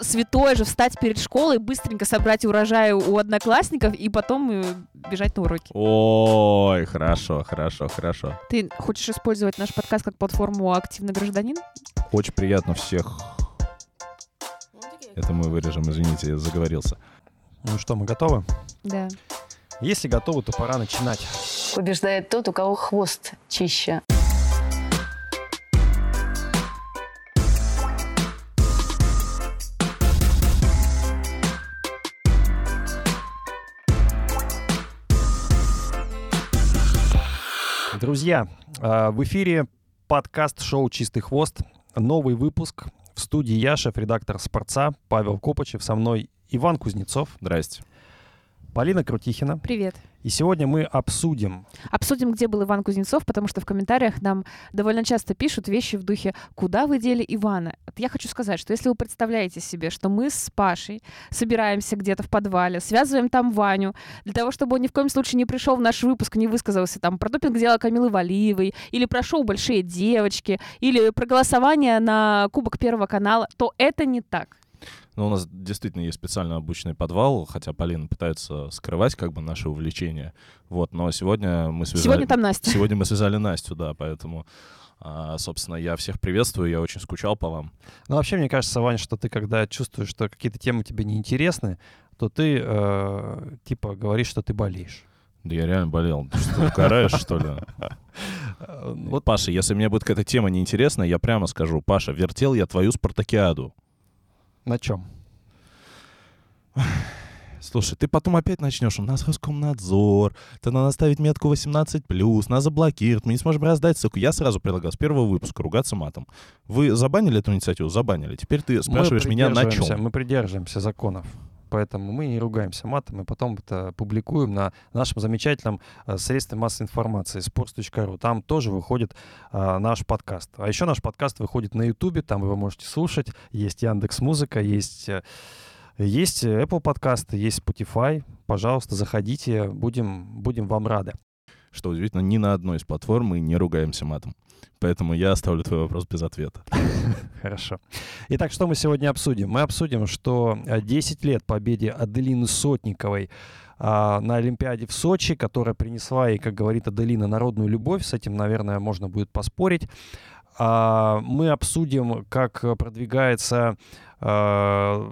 святое же встать перед школой, быстренько собрать урожай у одноклассников и потом э, бежать на уроки. Ой, хорошо, хорошо, хорошо. Ты хочешь использовать наш подкаст как платформу «Активный гражданин»? Очень приятно всех. Это мы вырежем, извините, я заговорился. Ну что, мы готовы? Да. Если готовы, то пора начинать. Побеждает тот, у кого хвост чище. Друзья, э, в эфире подкаст-шоу «Чистый хвост». Новый выпуск. В студии я, шеф-редактор «Спорца» Павел Копачев. Со мной Иван Кузнецов, Здрасте. Полина Крутихина. Привет. И сегодня мы обсудим Обсудим, где был Иван Кузнецов, потому что в комментариях нам довольно часто пишут вещи в духе «Куда вы дели Ивана?». Я хочу сказать, что если вы представляете себе, что мы с Пашей собираемся где-то в подвале, связываем там Ваню, для того, чтобы он ни в коем случае не пришел в наш выпуск, не высказался там про допинг дела Камилы Валиевой, или про шоу «Большие девочки», или про голосование на Кубок Первого канала, то это не так. Ну, у нас действительно есть специально обученный подвал, хотя Полина пытается скрывать как бы наши увлечения. Вот, но сегодня мы связали... Сегодня там Настя. Сегодня мы связали Настю, да, поэтому, а, собственно, я всех приветствую, я очень скучал по вам. Ну, вообще, мне кажется, Вань, что ты, когда чувствуешь, что какие-то темы тебе неинтересны, то ты, э, типа, говоришь, что ты болеешь. Да я реально болел. Ты что, угораешь, что ли? Вот, Паша, если мне будет какая-то тема неинтересна, я прямо скажу, Паша, вертел я твою спартакиаду. На чем? Слушай, ты потом опять начнешь, у нас Роскомнадзор, ты надо ставить метку 18+, нас заблокируют, мы не сможем раздать ссылку. Я сразу предлагал с первого выпуска ругаться матом. Вы забанили эту инициативу? Забанили. Теперь ты спрашиваешь меня на чем? Мы придерживаемся законов. Поэтому мы не ругаемся матом, и потом это публикуем на нашем замечательном э, средстве массовой информации sports.ru. Там тоже выходит э, наш подкаст. А еще наш подкаст выходит на Ютубе, там вы можете слушать. Есть Яндекс Музыка, есть э, есть Apple подкасты, есть Spotify. Пожалуйста, заходите, будем, будем вам рады. Что удивительно, ни на одной из платформ мы не ругаемся матом. Поэтому я оставлю твой вопрос без ответа. Хорошо. Итак, что мы сегодня обсудим? Мы обсудим, что э, 10 лет победе Аделины Сотниковой а, на Олимпиаде в Сочи, которая принесла ей, как говорит Аделина, народную любовь. С этим, наверное, можно будет поспорить. А, Мы обсудим, как продвигается, а,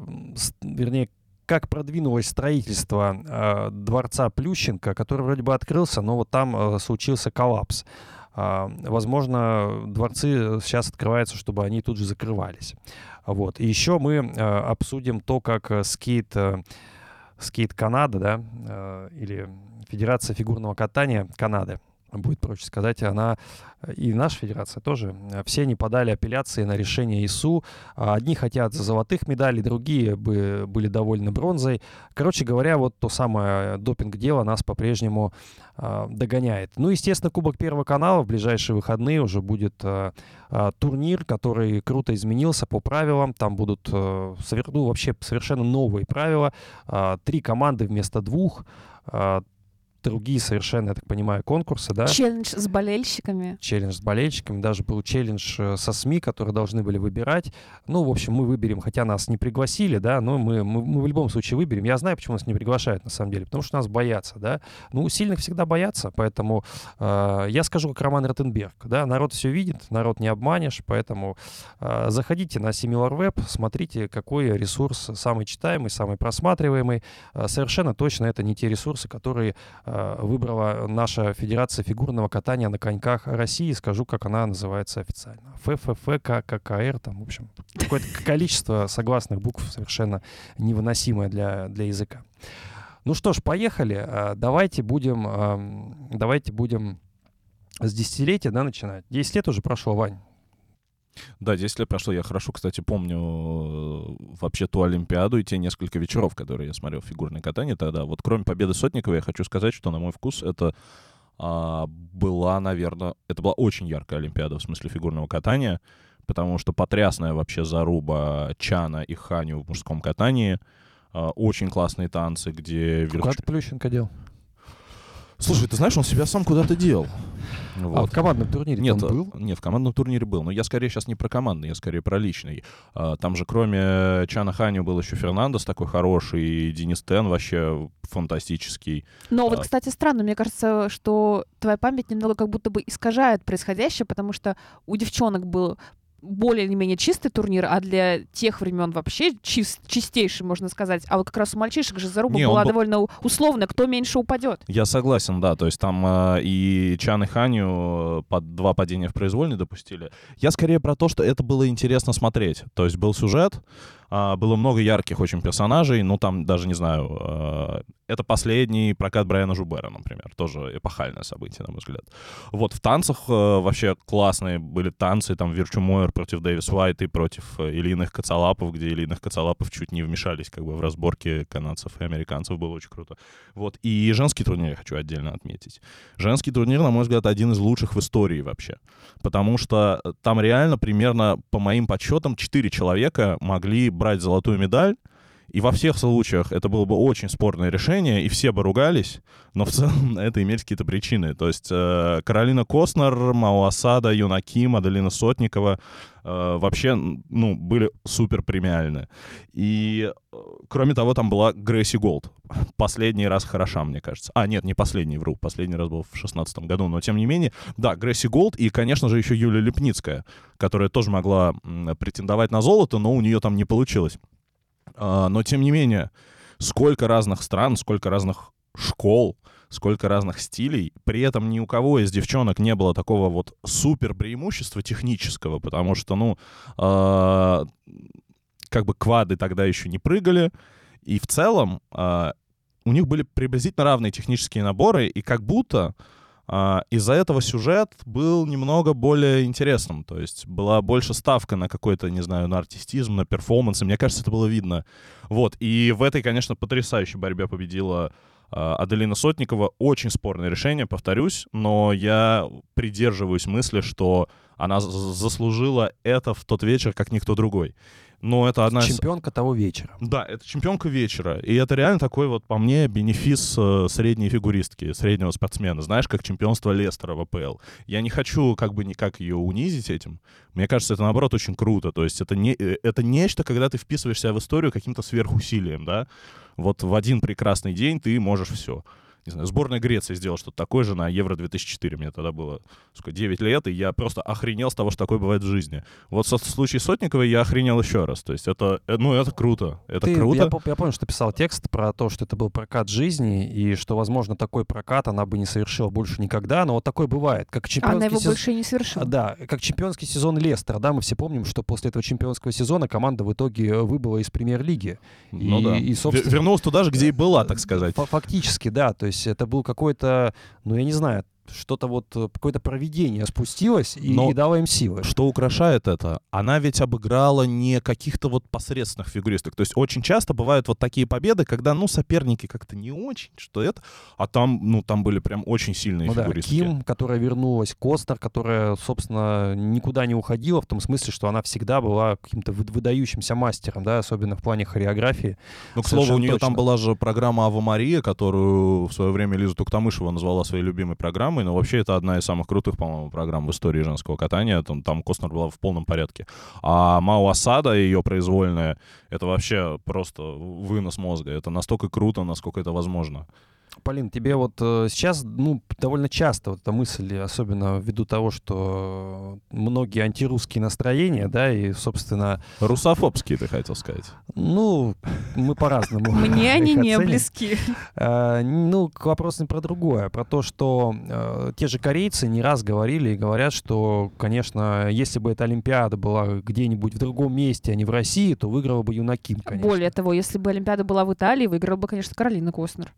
вернее, как продвинулось строительство а, дворца Плющенко, который вроде бы открылся, но вот там а, случился коллапс. А, Возможно, дворцы сейчас открываются, чтобы они тут же закрывались. Вот. И еще мы э, обсудим то, как э, скейт, э, скейт Канада, да, э, или Федерация фигурного катания Канады, будет проще сказать, она э, и наша федерация тоже, э, все они подали апелляции на решение ИСУ. А Одни хотят золотых медалей, другие бы были довольны бронзой. Короче говоря, вот то самое допинг-дело нас по-прежнему а, догоняет. Ну, естественно, Кубок Первого канала в ближайшие выходные уже будет а, а, турнир, который круто изменился по правилам. Там будут э, ну, вообще совершенно новые правила. А, Три команды вместо двух. Другие совершенно, я так понимаю, конкурсы, да? Челлендж с болельщиками. челлендж с болельщиками, даже был челлендж э, со СМИ, которые должны были выбирать. Ну, в общем, мы выберем, хотя нас не пригласили, да, но мы, мы, мы в любом случае выберем. Я знаю, почему нас не приглашают, на самом деле, потому что нас боятся, да. Ну, сильных всегда боятся, поэтому э, я скажу, как Роман Ротенберг, да, народ все видит, народ не обманешь, поэтому э, заходите на SimilarWeb, смотрите, какой ресурс самый читаемый, самый просматриваемый. Э, совершенно точно это не те ресурсы, которые э, выбрала наша Федерация фигурного катания на коньках России. Скажу, как она называется официально. ФФФ, ККР, там, в общем, какое-то количество согласных букв совершенно невыносимое для, для языка. Ну что ж, поехали. А, Давайте будем, ам, давайте будем с десятилетия да, начинать. 10 лет уже прошло, Вань. Да, 10 лет прошло. Я хорошо, кстати, помню э, вообще ту Олимпиаду и те несколько вечеров, которые я смотрел фигурное катание тогда. Вот кроме победы Сотникова, я хочу сказать, что, на мой вкус, это а, была, наверное, это была очень яркая Олимпиада в смысле фигурного катания, потому что потрясная вообще заруба Чана и Ханю в мужском катании. А, очень классные танцы, где... верш- Куда ты Плющенко дел? Слушай, ты знаешь, он себя сам куда-то дел. А вот в командном турнире Нет, он был? нет, в командном турнире был. Но я скорее сейчас не про командный, я скорее про личный. А, Там же кроме Чана Ханю был еще Фернандес такой хороший, и Денис Тен вообще фантастический. Но вот, А. кстати, странно, мне кажется, что твоя память немного как будто бы искажает происходящее, потому что у девчонок был более или менее чистый турнир, а для тех времен вообще чист, чистейший, можно сказать. А вот как раз у мальчишек же заруба Не, была был- довольно у- условная, кто меньше упадет. Я согласен, да. То есть там э, и Чан и Ханю э, под два падения в произвольной допустили. Я скорее про то, что это было интересно смотреть. То есть был сюжет, было много ярких очень персонажей. Ну, там даже, не знаю, э, это последний прокат Брайана Жубера, например. Тоже эпохальное событие, на мой взгляд. Вот в танцах э, вообще классные были танцы. Там Вирчу Мойер против Дэвис Уайт и против э, Ильиных Кацалапов, где Ильиных Кацалапов чуть не вмешались как бы в разборки канадцев и американцев. Было очень круто. Вот. И женский турнир я хочу отдельно отметить. Женский турнир, на мой взгляд, один из лучших в истории вообще. Потому что там реально примерно, по моим подсчетам, 4 человека могли брать золотую медаль. И во всех случаях это было бы очень спорное решение, и все бы ругались, но в целом это имелись какие-то причины. То есть э, Каролина Костнер, Мао Асада, Юна Ким, Аделина Сотникова э, вообще, ну, были супер премиальны. И, э, кроме того, там была Грейси Голд. Последний раз хороша, мне кажется. А, нет, не последний, вру. Последний раз был в шестнадцатом году, но тем не менее. Да, Грейси Голд и, конечно же, еще Юлия Лепницкая, которая тоже могла претендовать на золото, но у нее там не получилось. А, но, тем не менее, сколько разных стран, сколько разных школ, сколько разных стилей. При этом ни у кого из девчонок не было такого вот супер преимущества технического, потому что, ну, а, как бы квады тогда еще не прыгали. И в целом а, у них были приблизительно равные технические наборы, и как будто а, из-за этого сюжет был немного более интересным. То есть была больше ставка на какой-то, не знаю, на артистизм, на перформанс. И мне кажется, это было видно. Вот. И в этой, конечно, потрясающей борьбе победила а, Аделина Сотникова. Очень спорное решение, повторюсь, но я придерживаюсь мысли, что она заслужила это в тот вечер, как никто другой. Но это одна из... Чемпионка того вечера. Да, это чемпионка вечера. И это реально такой вот, по мне, бенефис э, средней фигуристки, среднего спортсмена. Знаешь, как чемпионство Лестера в АПЛ. Я не хочу как бы никак ее унизить этим. Мне кажется, это, наоборот, очень круто. То есть это, не, э, это нечто, когда ты вписываешься в историю каким-то сверхусилием, да. Вот в один прекрасный день ты можешь все. Не знаю, сборная Греции сделала что-то такое же на Евро-2004. Мне тогда было сколько, 9 лет, и я просто охренел с того, что такое бывает в жизни. Вот в случае Сотниковой я охренел еще раз. То есть это, э, ну, это круто. Это Ты- круто. Я, я помню, что ты писал текст про то, что это был прокат жизни, и что, возможно, такой прокат она бы не совершила больше никогда, но вот такое бывает. Как чемпионский Она его сезон- больше и не совершила. Да, как чемпионский сезон Лестера, да, мы все помним, что после этого чемпионского сезона команда в итоге э, выбыла из премьер-лиги. Ну и- да. и, Ве- собственно- Вернулась туда же, где и была, так сказать. Фа- Фактически, да. То есть это был какой-то, ну я не знаю, что-то вот, э, какое-то проведение спустилось и, Но- и дало им силы. Что украшает это? Она ведь обыграла не каких-то вот посредственных фигуристок. То есть очень часто бывают вот такие победы, когда, ну, соперники как-то не очень, что это, а там, ну, там были прям очень сильные Ну да, фигуристки. Ким, которая вернулась, Костер, которая, собственно, никуда не уходила, в том смысле, что она всегда была каким-то вы- выдающимся мастером, да, особенно в плане хореографии. Ну, к слову, у нее там точно. была же программа «Ава Мария», которую в свое время Лиза Туктамышева назвала своей любимой программой, но вообще это одна из самых крутых, по-моему, программ в истории женского катания. Там, там Костнер была в полном порядке. А Мао Асада, ее произвольная, это вообще просто вынос мозга. Это настолько круто, насколько это возможно. Полин, тебе вот э, сейчас, ну, довольно часто вот эта мысль, особенно ввиду того, что многие антирусские настроения, да, и, собственно, Русофобские, ты хотел сказать. ну, мы по-разному Мне они не близки. Э, Ну, к вопросу не про другое, про то, что э, те же корейцы не раз говорили и говорят, что, конечно, если бы эта Олимпиада была где-нибудь в другом месте, а не в России, то выиграла бы Юнаким, конечно. Более того, если бы Олимпиада была в Италии, выиграла бы, конечно, Каролина Костнер.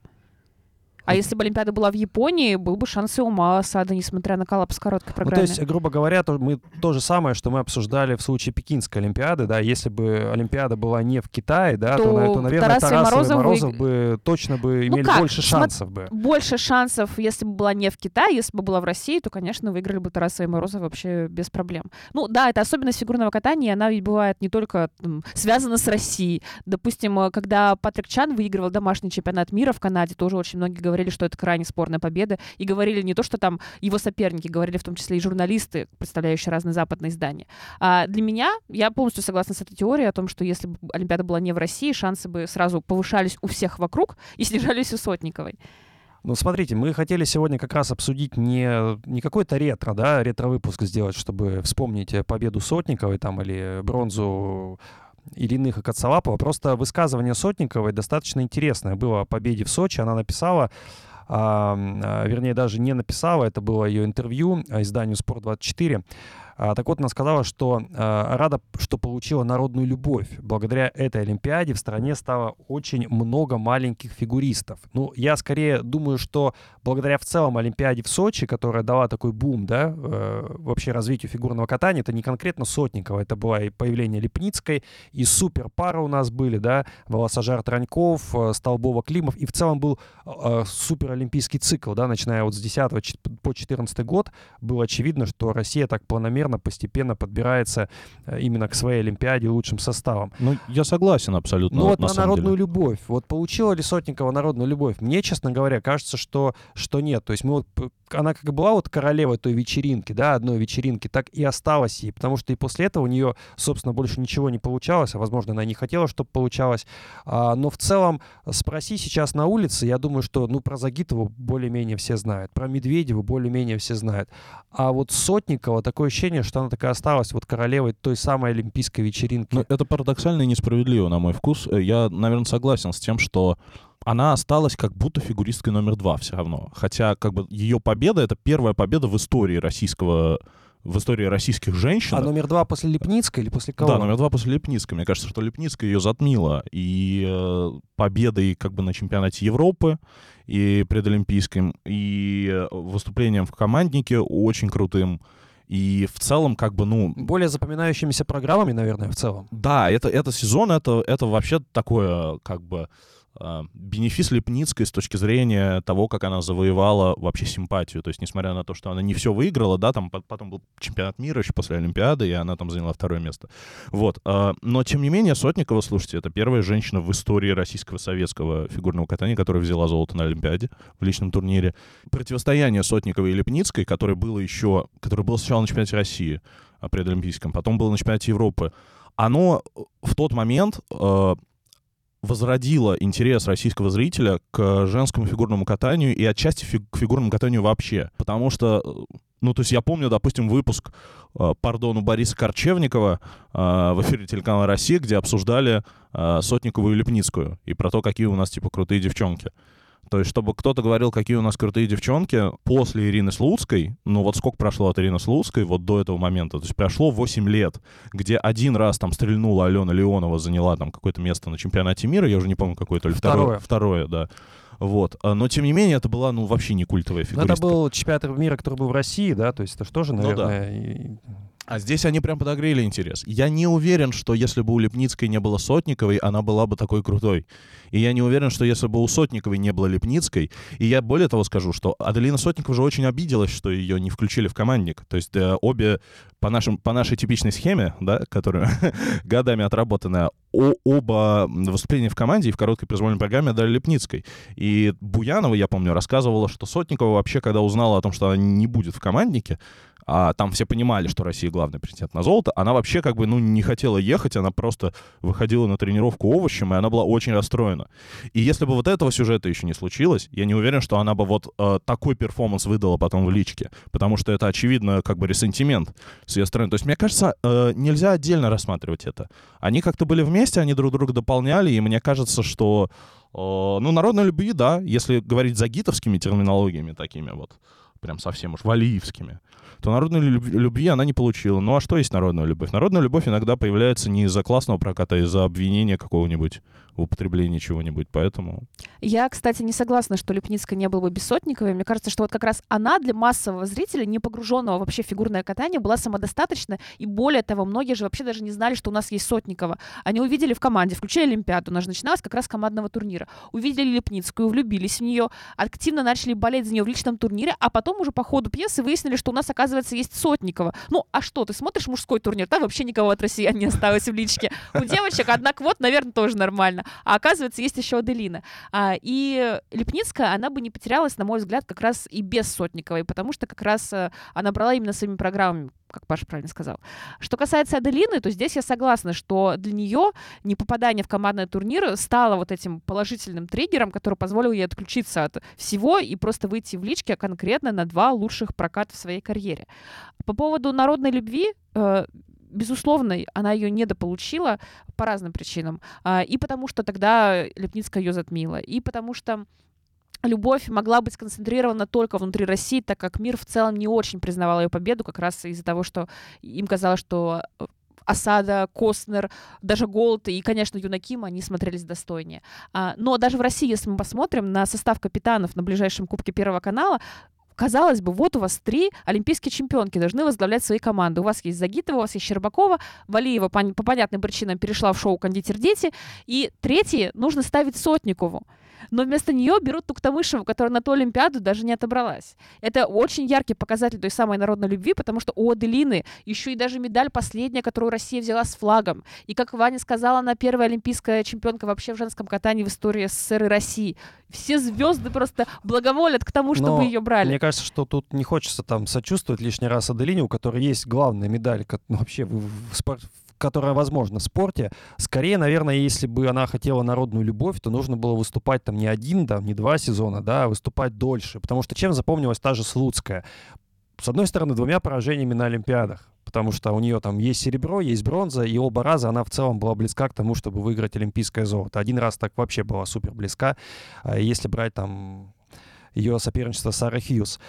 А если бы Олимпиада была в Японии, был бы шанс и у Маасада, несмотря на коллапс короткой Ну, программы. то есть, грубо говоря, то, мы то же самое, что мы обсуждали в случае Пекинской Олимпиады, да, если бы Олимпиада была не в Китае, да, то, То то, наверное, Тарасов и Тарасов и Морозов Морозов выиг- бы точно бы Ну имели как? больше шансов бы. Больше шансов, если бы была не в Китае, если бы была в России, то, конечно, выиграли бы Тарасова и Морозов вообще без проблем. Ну да, это особенность фигурного катания, она ведь бывает не только м, связана с Россией. Допустим, э, когда Патрик Чан выигрывал домашний чемпионат мира в Канаде, тоже очень многие говорили, говорили, что это крайне спорная победа, и говорили не то, что там его соперники, говорили в том числе и журналисты, представляющие разные западные издания. А для меня, я полностью согласна с этой теорией о том, что если бы Олимпиада была не в России, шансы бы сразу повышались у всех вокруг и снижались у Сотниковой. Ну, смотрите, мы хотели сегодня как раз обсудить не, не какой-то ретро, да, ретро-выпуск сделать, чтобы вспомнить победу Сотниковой там или бронзу Ильиных и Коцалапова. Просто высказывание Сотниковой достаточно интересное было о победе в Сочи. Она написала, а, а, вернее, даже не написала, это было ее интервью изданию «Спорт-24», а, так вот, она сказала, что а, рада, что получила народную любовь. Благодаря этой Олимпиаде в стране стало очень много маленьких фигуристов. Ну, я скорее думаю, что благодаря в целом Олимпиаде в Сочи, которая дала такой бум, да, э, вообще развитию фигурного катания, это не конкретно Сотникова, это было и появление Лепницкой, и супер пара у нас были, да, Волосожар Траньков, э, Столбова Климов, и в целом был э, супер олимпийский цикл, да, начиная вот с 10 по 14 год, было очевидно, что Россия так планомерно планомерно, постепенно подбирается э, именно к своей Олимпиаде лучшим составом. Ну, я согласен абсолютно. Ну, вот на, на народную деле. любовь. Вот получила ли Сотникова народную любовь? Мне, честно говоря, кажется, что, что нет. То есть мы вот она как была вот королевой той вечеринки, да, одной вечеринки, так и осталась ей, потому что и после этого у нее, собственно, больше ничего не получалось, а, возможно, она не хотела, чтобы получалось. А, но в целом, спроси сейчас на улице, я думаю, что, ну, про Загитову более-менее все знают, про Медведеву более-менее все знают. А вот Сотникова, такое ощущение, что она такая осталась вот королевой той самой олимпийской вечеринки. Ну, это парадоксально и несправедливо, на мой вкус. Я, наверное, согласен с тем, что она осталась как будто фигуристкой номер два все равно. Хотя как бы ее победа — это первая победа в истории российского в истории российских женщин. А номер два после Лепницкой или после кого? Да, номер два после Лепницкой. Мне кажется, что Лепницкая ее затмила. И э, победой как бы на чемпионате Европы и предолимпийском, и выступлением в команднике очень крутым. И в целом, как бы, ну... Более запоминающимися программами, наверное, в целом. Да, это, это сезон, это, это вообще такое, как бы бенефис Лепницкой с точки зрения того, как она завоевала вообще симпатию. То есть, несмотря на то, что она не все выиграла, да, там потом был чемпионат мира еще после Олимпиады, и она там заняла второе место. Вот. А, но, тем не менее, Сотникова, слушайте, это первая женщина в истории российского советского фигурного катания, которая взяла золото на Олимпиаде в личном турнире. Противостояние Сотниковой и Лепницкой, которое было еще, которое было сначала на чемпионате России, а, предолимпийском, потом было на чемпионате Европы, оно в тот момент возродила интерес российского зрителя к женскому фигурному катанию и отчасти фиг к фигурному катанию вообще. Потому что, э, ну, то есть я помню, допустим, выпуск, э, пардон, у Бориса Корчевникова э, в эфире телеканала «Россия», где обсуждали э, Сотникову и Лепницкую и про то, какие у нас, типа, крутые девчонки. То есть, чтобы кто-то говорил, какие у нас крутые девчонки, после Ирины Слуцкой, ну вот сколько прошло от Ирины Слуцкой вот до этого момента, то есть прошло 8 лет, где один раз там стрельнула Алена Леонова, заняла там какое-то место на чемпионате мира, я уже не помню, какое-то, или второе. Второе, да. Вот. А, но, тем не менее, это была, ну, вообще не культовая фигуристка. это был чемпионат мира, который был в России, да, то есть это же тоже, наверное... Ну, да. А здесь они прям подогрели интерес. Я не уверен, что если бы у Лепницкой не было Сотниковой, она была бы такой крутой. И я не уверен, что если бы у Сотниковой не было Лепницкой, и я более того скажу, что Аделина Сотникова уже очень обиделась, что ее не включили в командник. То есть э, обе по, нашим, по нашей типичной схеме, да, которая годами отработанная, о, оба выступления в команде и в короткой произвольной программе дали Лепницкой. И Буянова, я помню, рассказывала, что Сотникова вообще, когда узнала о том, что она не будет в команднике, а там все понимали, что Россия главный претендент на золото, она вообще как бы, ну, не хотела ехать, она просто выходила на тренировку овощем, и она была очень расстроена. И если бы вот этого сюжета еще не случилось, я не уверен, что она бы вот э, такой перформанс выдала потом в личке, потому что это, очевидно, как бы ресентимент с ее стороны. То есть, мне кажется, э, нельзя отдельно рассматривать это. Они как-то были вместе, они друг друга дополняли, и мне кажется, что э, ну, народной любви, да, если говорить загитовскими терминологиями такими вот, прям совсем уж валиевскими, то народной любви она не получила. Ну а что есть народная любовь? Народная любовь иногда появляется не из-за классного проката, а из-за обвинения какого-нибудь употреблении чего-нибудь, поэтому... Я, кстати, не согласна, что Лепницкая не была бы Бессотниковой. Мне кажется, что вот как раз она для массового зрителя, не погруженного вообще в фигурное катание, была самодостаточна, и более того, многие же вообще даже не знали, что у нас есть Сотникова. Они увидели в команде, включили Олимпиаду, она же начиналась как раз командного турнира. Увидели Лепницкую, влюбились в нее, активно начали болеть за нее в личном турнире, а потом уже по ходу пьесы выяснили, что у нас, оказывается, есть Сотникова. Ну, а что, ты смотришь мужской турнир, там вообще никого от россиян не осталось в личке. У девочек, однако, вот, наверное, тоже нормально. А оказывается, есть еще Аделина. А, и Лепницкая, она бы не потерялась, на мой взгляд, как раз и без Сотниковой, потому что как раз э, она брала именно своими программами как Паша правильно сказал. Что касается Аделины, то здесь я согласна, что для нее не попадание в командные турниры стало вот этим положительным триггером, который позволил ей отключиться от всего и просто выйти в личке конкретно на два лучших проката в своей карьере. По поводу народной любви, э, безусловно, она ее недополучила по разным причинам. А, и потому что тогда Лепницкая ее затмила, и потому что любовь могла быть сконцентрирована только внутри России, так как мир в целом не очень признавал ее победу, как раз из-за того, что им казалось, что э, Осада, Костнер, даже Голд и, конечно, Юнаким, они смотрелись достойнее. А, но даже в России, если мы посмотрим на состав капитанов на ближайшем Кубке Первого канала, казалось бы, вот у вас три олимпийские чемпионки должны возглавлять свои команды. У вас есть Загитова, у вас есть Щербакова, Валиева по, по понятным причинам перешла в шоу «Кондитер дети», и третьи нужно ставить Сотникову но вместо нее берут Туктамышеву, которая на ту Олимпиаду даже не отобралась. Это очень яркий показатель той самой народной любви, потому что у Аделины еще и даже медаль последняя, которую Россия взяла с флагом. И, как Ваня сказала, она первая олимпийская чемпионка вообще в женском катании в истории СССР и России. Все звезды просто благоволят к тому, чтобы Но ее брали. Мне кажется, что тут не хочется там сочувствовать лишний раз Аделине, у которой есть главная медаль ну, вообще в, в, спорт, которая возможна в спорте. Скорее, наверное, если бы она хотела народную любовь, то нужно было выступать там не один, да, не два сезона, да, а выступать дольше. Потому что чем запомнилась та же Слуцкая? С одной стороны, двумя поражениями на Олимпиадах потому что у нее там есть серебро, есть бронза, и оба раза она в целом была близка к тому, чтобы выиграть олимпийское золото. Один раз так вообще была супер близка, а если брать там ее соперничество с Сарой Хьюз.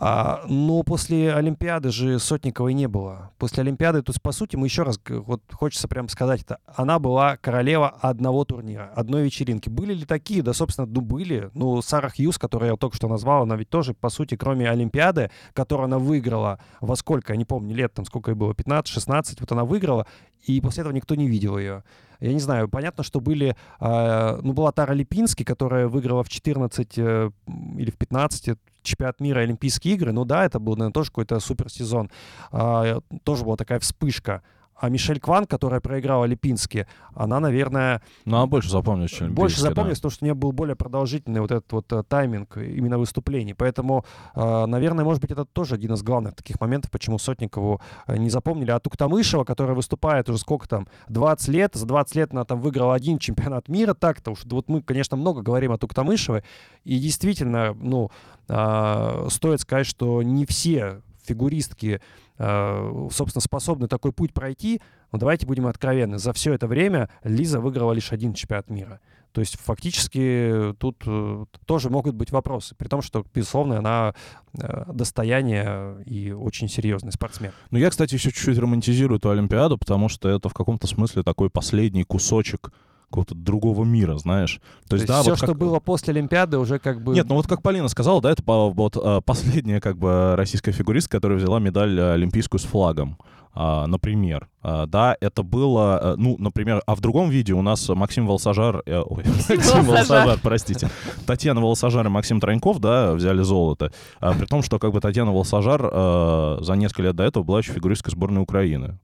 А, но после Олимпиады же Сотниковой не было. После Олимпиады, то есть, по сути, мы еще раз, вот хочется прям сказать это, она была королева одного турнира, одной вечеринки. Были ли такие? Да, собственно, ну, были. Ну, Сара Хьюз, которую я только что назвал, она ведь тоже, по сути, кроме Олимпиады, которую она выиграла во сколько, я не помню, лет, там сколько ей было, 15-16, вот она выиграла, и после этого никто не видел ее. Я не знаю, понятно, что были... Э, ну, была Тара Липински, которая выиграла в 14 э, или в 15 чемпионат мира Олимпийские игры. Ну да, это был, наверное, тоже какой-то суперсезон. Э, тоже была такая вспышка. А Мишель Кван, которая проиграла Липински, она, наверное... Ну, она больше запомнилась, чем Больше запомнилась, да. потому что у нее был более продолжительный вот этот вот uh, тайминг именно выступлений. Поэтому, uh, наверное, может быть, это тоже один из главных таких моментов, почему Сотникову uh, не запомнили. А Туктамышева, которая выступает уже сколько там, 20 лет, за 20 лет она там выиграла один чемпионат мира, так-то уж. Вот мы, конечно, много говорим о Туктамышевой, и действительно, ну, стоит сказать, что не все фигуристки Э, собственно, способны такой путь пройти, но давайте будем откровенны, за все это время Лиза выиграла лишь один чемпионат мира. То есть фактически тут э, тоже могут быть вопросы, при том, что, безусловно, она э, достояние и очень серьезный спортсмен. Ну, я, кстати, еще чуть-чуть романтизирую эту Олимпиаду, потому что это в каком-то смысле такой последний кусочек какого-то другого мира, знаешь. То, То есть, да, все, вот как... что было после Олимпиады, уже как бы... Нет, ну вот как Полина сказала, да, это вот а, последняя как бы российская фигуристка, которая взяла медаль э, олимпийскую с флагом. Uh, например, да, это было, uh, ну, например, а в другом видео у нас Максим Волсажар, э, ой, Максим Волсажар, простите, Татьяна Волсажар и Максим Троньков, да, взяли золото, при том, что как бы Татьяна Волсажар за несколько лет до этого была еще фигуристкой сборной Украины.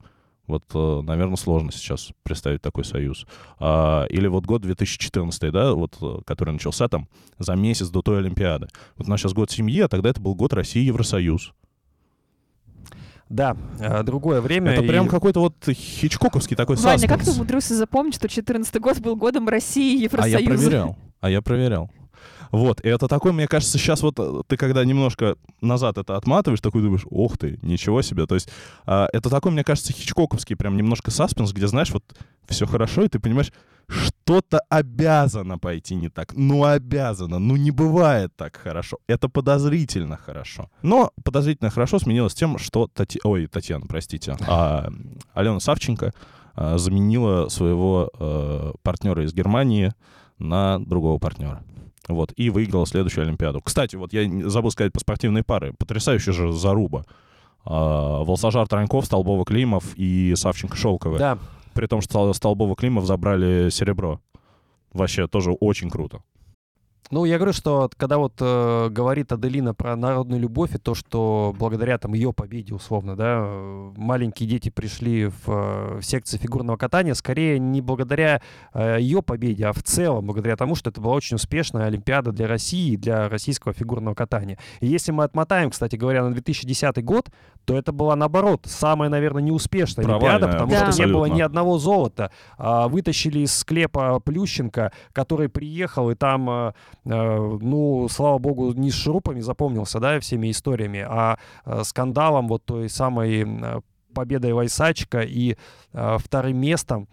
Вот, э, наверное, сложно сейчас представить такой союз. А, или вот год 2014, да, вот, э, который начался там за месяц до той Олимпиады. Вот у нас сейчас год семьи, а тогда это был год России Евросоюз. Да, э, другое время. Это и... прям какой-то вот хичкоковский такой Ваня, саспенс. как ты умудрился запомнить, что 14 год был годом России и Евросоюза? А я проверял. А я проверял. Вот, и это такой, мне кажется, сейчас вот э, ты когда немножко назад это отматываешь, такой думаешь, ох ты, ничего себе. То есть а, это такой, мне кажется, хичкоковский прям немножко саспенс, где, знаешь, вот все хорошо, и ты понимаешь, что-то обязано пойти не так. Ну, обязано. Ну, не бывает так хорошо. Это подозрительно хорошо. Но подозрительно хорошо сменилось тем, что... Тати... Ой, Татьяна, простите. А, Алена Савченко а, заменила своего а, партнера из Германии на другого партнера. Вот, и выиграла следующую Олимпиаду. Кстати, вот я забыл сказать по спортивной пары. Потрясающая же заруба. А, Волсажар Траньков, Столбова Климов и Савченко Шелковый. Да. При том, что Столбова Климов забрали серебро. Вообще тоже очень круто. Ну, я говорю, что когда вот э, говорит Аделина про народную любовь и то, что благодаря там ее победе, условно, да, э, маленькие дети пришли в, э, в секцию фигурного катания, скорее не благодаря э, ее победе, а в целом благодаря тому, что это была очень успешная Олимпиада для России и для российского фигурного катания. И если мы отмотаем, кстати говоря, на 2010 год, то это была, наоборот, самая, наверное, неуспешная Провальная, Олимпиада, потому Да. что не было абсолютно. ни одного золота. А, вытащили из склепа Плющенко, который приехал и там, э, э, ну, слава богу, не с шурупами запомнился, да, всеми историями, а э, скандалом вот той самой э, победой Вайсачка и э, вторым местом.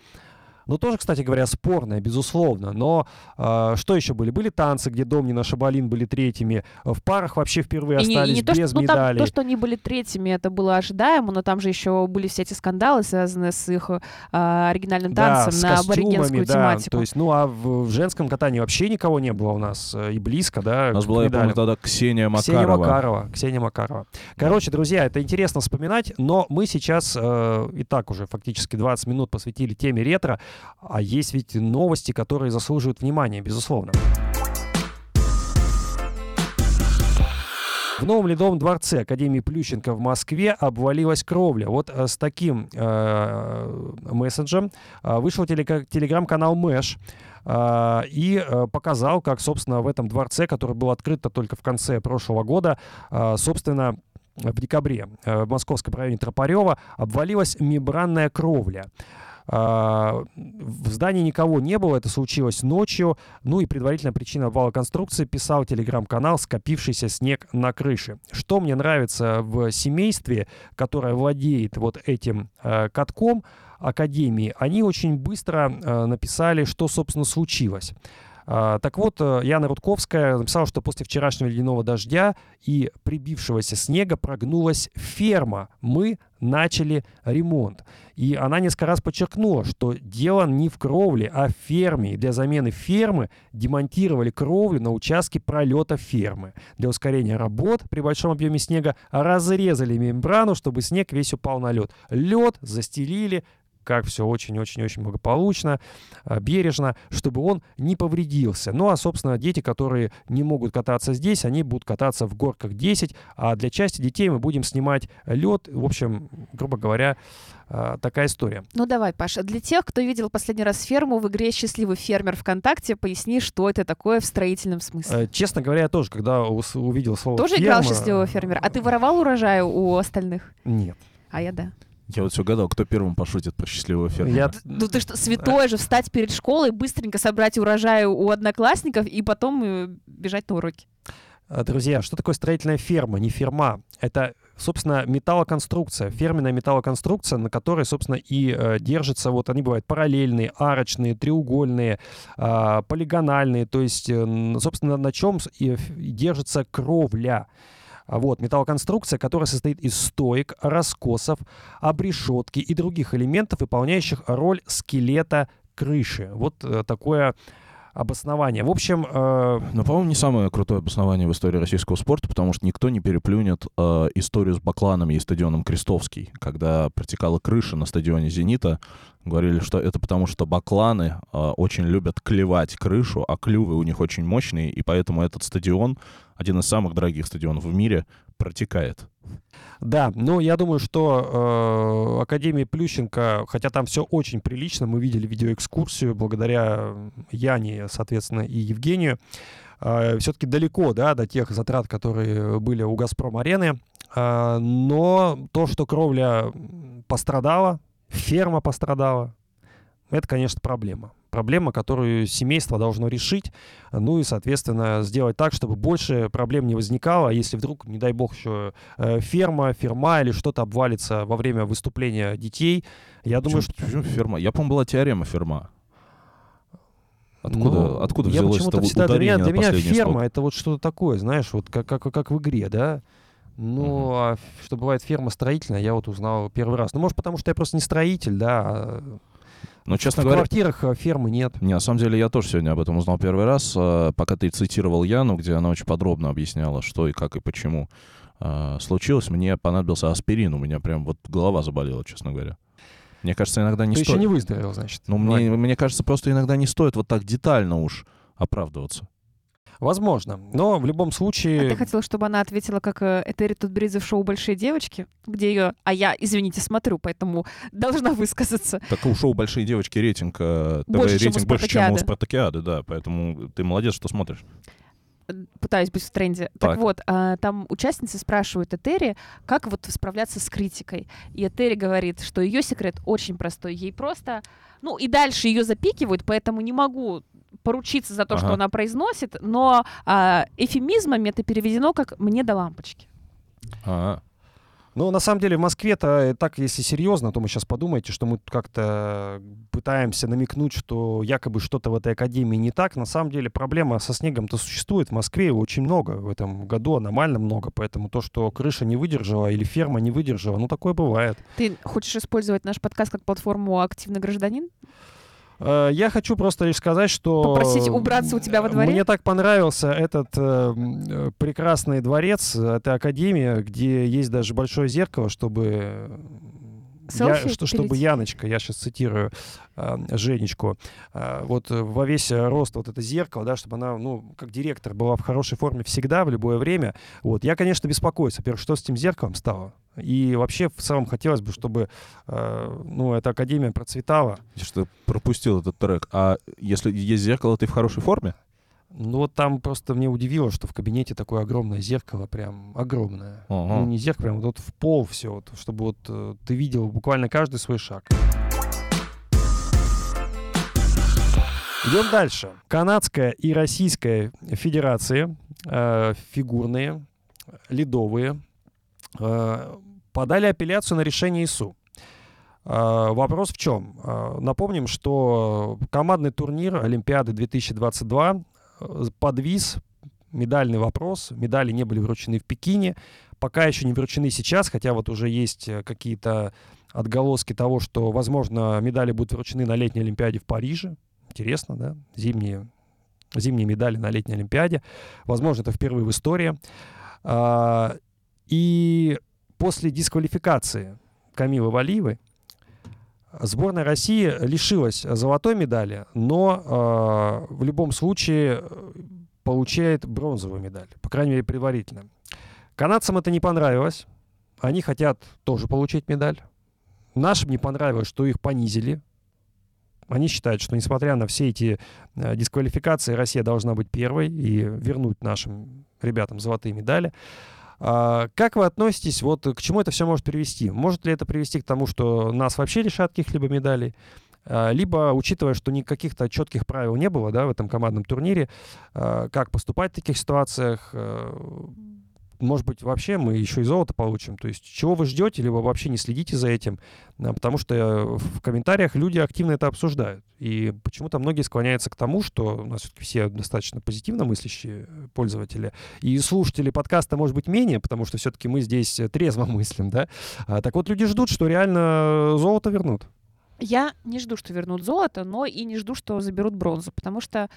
Ну, тоже, кстати говоря, спорное, безусловно. Но э, что еще были? Были танцы, где Домнин и Шабалин были третьими. В парах вообще впервые И не, и остались не то, без что, ну, там, медалей. то, что они были третьими, это было ожидаемо, но там же еще были все эти скандалы, связанные с их а, оригинальным Да, танцем с на аборигенскую да. тематику. То есть, ну, а в, в женском катании вообще никого не было у нас э, и близко, да, У нас была, я помню, тогда Ксения Макарова. Ксения Макарова. Ксения Макарова. Короче, друзья, это интересно вспоминать, но мы сейчас э, и так уже фактически 20 минут посвятили теме ретро, а есть ведь новости, которые заслуживают внимания, безусловно. В новом Ледовом дворце Академии Плющенко в Москве обвалилась кровля. Вот э, с таким э, месседжем э, вышел телеграм-канал Мэш э, и показал, как, собственно, в этом дворце, который был открыт только в конце прошлого года, собственно, в декабре в московском районе Тропарева обвалилась мембранная кровля. А, В здании никого не было, это случилось ночью. Ну и предварительная причина обвала конструкции писал телеграм-канал «Скопившийся снег на крыше». Что мне нравится в семействе, которое владеет вот этим э, катком Академии, они очень быстро э, написали, что, собственно, случилось. А, Так вот, э, Яна Рудковская написала, что после вчерашнего ледяного дождя и прибившегося снега прогнулась ферма. Мы начали ремонт. И она несколько раз подчеркнула, что дело не в кровле, а в ферме. И для замены фермы демонтировали кровлю на участке пролета фермы. Для ускорения работ при большом объеме снега разрезали мембрану, чтобы снег весь упал на лед. Лед застелили, как все очень-очень-очень благополучно, а, бережно, чтобы он не повредился. Ну а, собственно, дети, которые не могут кататься здесь, они будут кататься в горках 10, а для части детей мы будем снимать лед. В общем, грубо говоря, а, такая история. Ну давай, Паша, для тех, кто видел последний раз ферму в игре «Счастливый фермер ВКонтакте», поясни, что это такое в строительном смысле. Э, Честно говоря, я тоже, когда увидел слово Тоже играл «ферма», «Счастливого фермера»? А ты воровал урожай у остальных? Нет. А я да. Я вот все гадал, кто первым пошутит про счастливого фермера. Я Ну ты что, святое же, встать перед школой, быстренько собрать урожай у одноклассников и потом э, бежать на уроки. А, Друзья, что такое строительная ферма? Не ферма. Это, собственно, металлоконструкция, ферменная металлоконструкция, на которой, собственно, и э, держатся, вот они бывают параллельные, арочные, треугольные, а, полигональные, то есть, э, собственно, на чем и держится кровля. А Вот, металлоконструкция, которая состоит из стоек, раскосов, обрешетки и других элементов, выполняющих роль скелета крыши. Вот э, такое обоснование. В общем, э, Но, по-моему, не самое крутое обоснование в истории российского спорта, потому что никто не переплюнет э, историю с бакланами и стадионом Крестовский, когда протекала крыша на стадионе «Зенита». Говорили, что это потому, что бакланы э, очень любят клевать крышу, а клювы у них очень мощные, и поэтому этот стадион, один из самых дорогих стадионов в мире, протекает. Да, ну я думаю, что э, Академия Плющенко, хотя там все очень прилично, мы видели видеоэкскурсию благодаря Яне, соответственно, и Евгению, все-таки далеко, да, до тех затрат, которые были у Газпром-арены, Э, но то, что кровля пострадала, ферма пострадала, это, конечно, проблема. Проблема, которую семейство должно решить, ну и, соответственно, сделать так, чтобы больше проблем не возникало. А Если вдруг, не дай бог, еще э, ферма, ферма или что-то обвалится во время выступления детей, я думаю, Почему- что... почему ферма? Я, по-моему, была теорема ферма. Откуда, Ну, откуда взялось это всегда для меня, ударение для меня ферма слог? это вот что-то такое, знаешь, вот как, как, как в игре, да? Ну, Мгм. а что бывает ферма строительная, я вот узнал первый раз. Ну, может, потому что я просто не строитель, да. А Ну, честно в говоря, квартирах а, фермы нет. Не, на самом деле я тоже сегодня об этом узнал первый раз, э, пока ты цитировал Яну, где она очень подробно объясняла, что и как и почему э, случилось. Мне понадобился аспирин, у меня прям вот голова заболела, честно говоря. Мне кажется, иногда не Ты стоит... еще не выздоровел, значит. Ну, мне, мне кажется, просто иногда не стоит вот так детально уж оправдываться. Возможно. Но в любом А случае... ты хотела, чтобы она ответила, как э, Этери Тутберидзе в шоу «Большие девочки», где ее... А я, извините, смотрю, поэтому должна высказаться. Так у шоу «Большие девочки» рейтинг, э, Больше, чем рейтинг больше, чем у «Спартакиады». Спартакиады, да, поэтому ты молодец, что смотришь. Пытаюсь быть в тренде. Так, Так. вот, а, там участницы спрашивают Этери, как вот справляться с критикой. И Этери говорит, что ее секрет очень простой. Ей просто... Ну, и дальше ее запикивают, поэтому не могу поручиться за то, что Ага. она произносит, но а, эфемизмами это переведено как «мне до лампочки». А, Ну, на самом деле, в Москве-то, так, если серьезно, то мы сейчас подумаете, что мы как-то пытаемся намекнуть, что якобы что-то в этой академии не так. На самом деле, проблема со снегом-то существует. В Москве его очень много в этом году, аномально много. Поэтому то, что крыша не выдержала или ферма не выдержала, ну, такое бывает. Ты хочешь использовать наш подкаст как платформу «Активный гражданин»? Э, Я хочу просто лишь сказать, что... Попросить убраться у тебя во дворе? Мне так понравился этот э, э, прекрасный дворец, э, это академия, где есть даже большое зеркало, чтобы... э, Я, Селфи что, чтобы? Яночка, я сейчас цитирую э, Женечку, э, вот э, во весь рост вот это зеркало, да, чтобы она, ну, как директор была в хорошей форме всегда, в любое время. Вот. Я, конечно, беспокоюсь, во-первых, что с этим зеркалом стало. И вообще, в целом, хотелось бы, чтобы, э, ну, эта академия процветала. я что пропустил этот трек. А если есть зеркало, ты в хорошей форме? Ну вот там просто мне удивило, что в кабинете такое огромное зеркало, прям огромное. Ага. Ну не зеркало, прям вот в пол все, вот, чтобы вот э, ты видел буквально каждый свой шаг. Идем дальше. Канадская и Российская Федерации э, фигурные, ледовые э, подали апелляцию на решение ИСУ. Э, Вопрос в чем? Э, Напомним, что командный турнир Олимпиады 2022 э, подвис, медальный вопрос, медали не были вручены в Пекине, пока еще не вручены сейчас, хотя вот уже есть э, какие-то отголоски того, что, возможно, медали будут вручены на летней Олимпиаде в Париже. Интересно, да? Зимние, зимние медали на летней Олимпиаде. Возможно, это впервые в истории. А, И после дисквалификации Камилы Валиевой сборная России лишилась золотой медали, но а, в любом случае э, получает бронзовую медаль, по крайней мере, предварительно. Канадцам это не понравилось. Они хотят тоже получить медаль. Нашим не понравилось, что их понизили. Они считают, что несмотря на все эти э, дисквалификации, Россия должна быть первой и вернуть нашим ребятам золотые медали. Как вы относитесь, вот к чему это все может привести? Может ли это привести к тому, что нас вообще лишат каких-либо медалей? А, Либо, учитывая, что никаких-то четких правил не было да, в этом командном турнире, а, как поступать в таких ситуациях, э, может быть, вообще мы еще и золото получим. То есть чего вы ждете, либо вообще не следите за этим, а, потому что э, в комментариях люди активно это обсуждают. И почему-то многие склоняются к тому, что у нас все-таки все достаточно позитивно мыслящие э, пользователи, и слушатели подкаста, может быть, менее, потому что все-таки мы здесь э, трезво мыслим, да. А, так вот, люди ждут, что реально золото вернут. Я не жду, что вернут золото, но и не жду, что заберут бронзу, потому что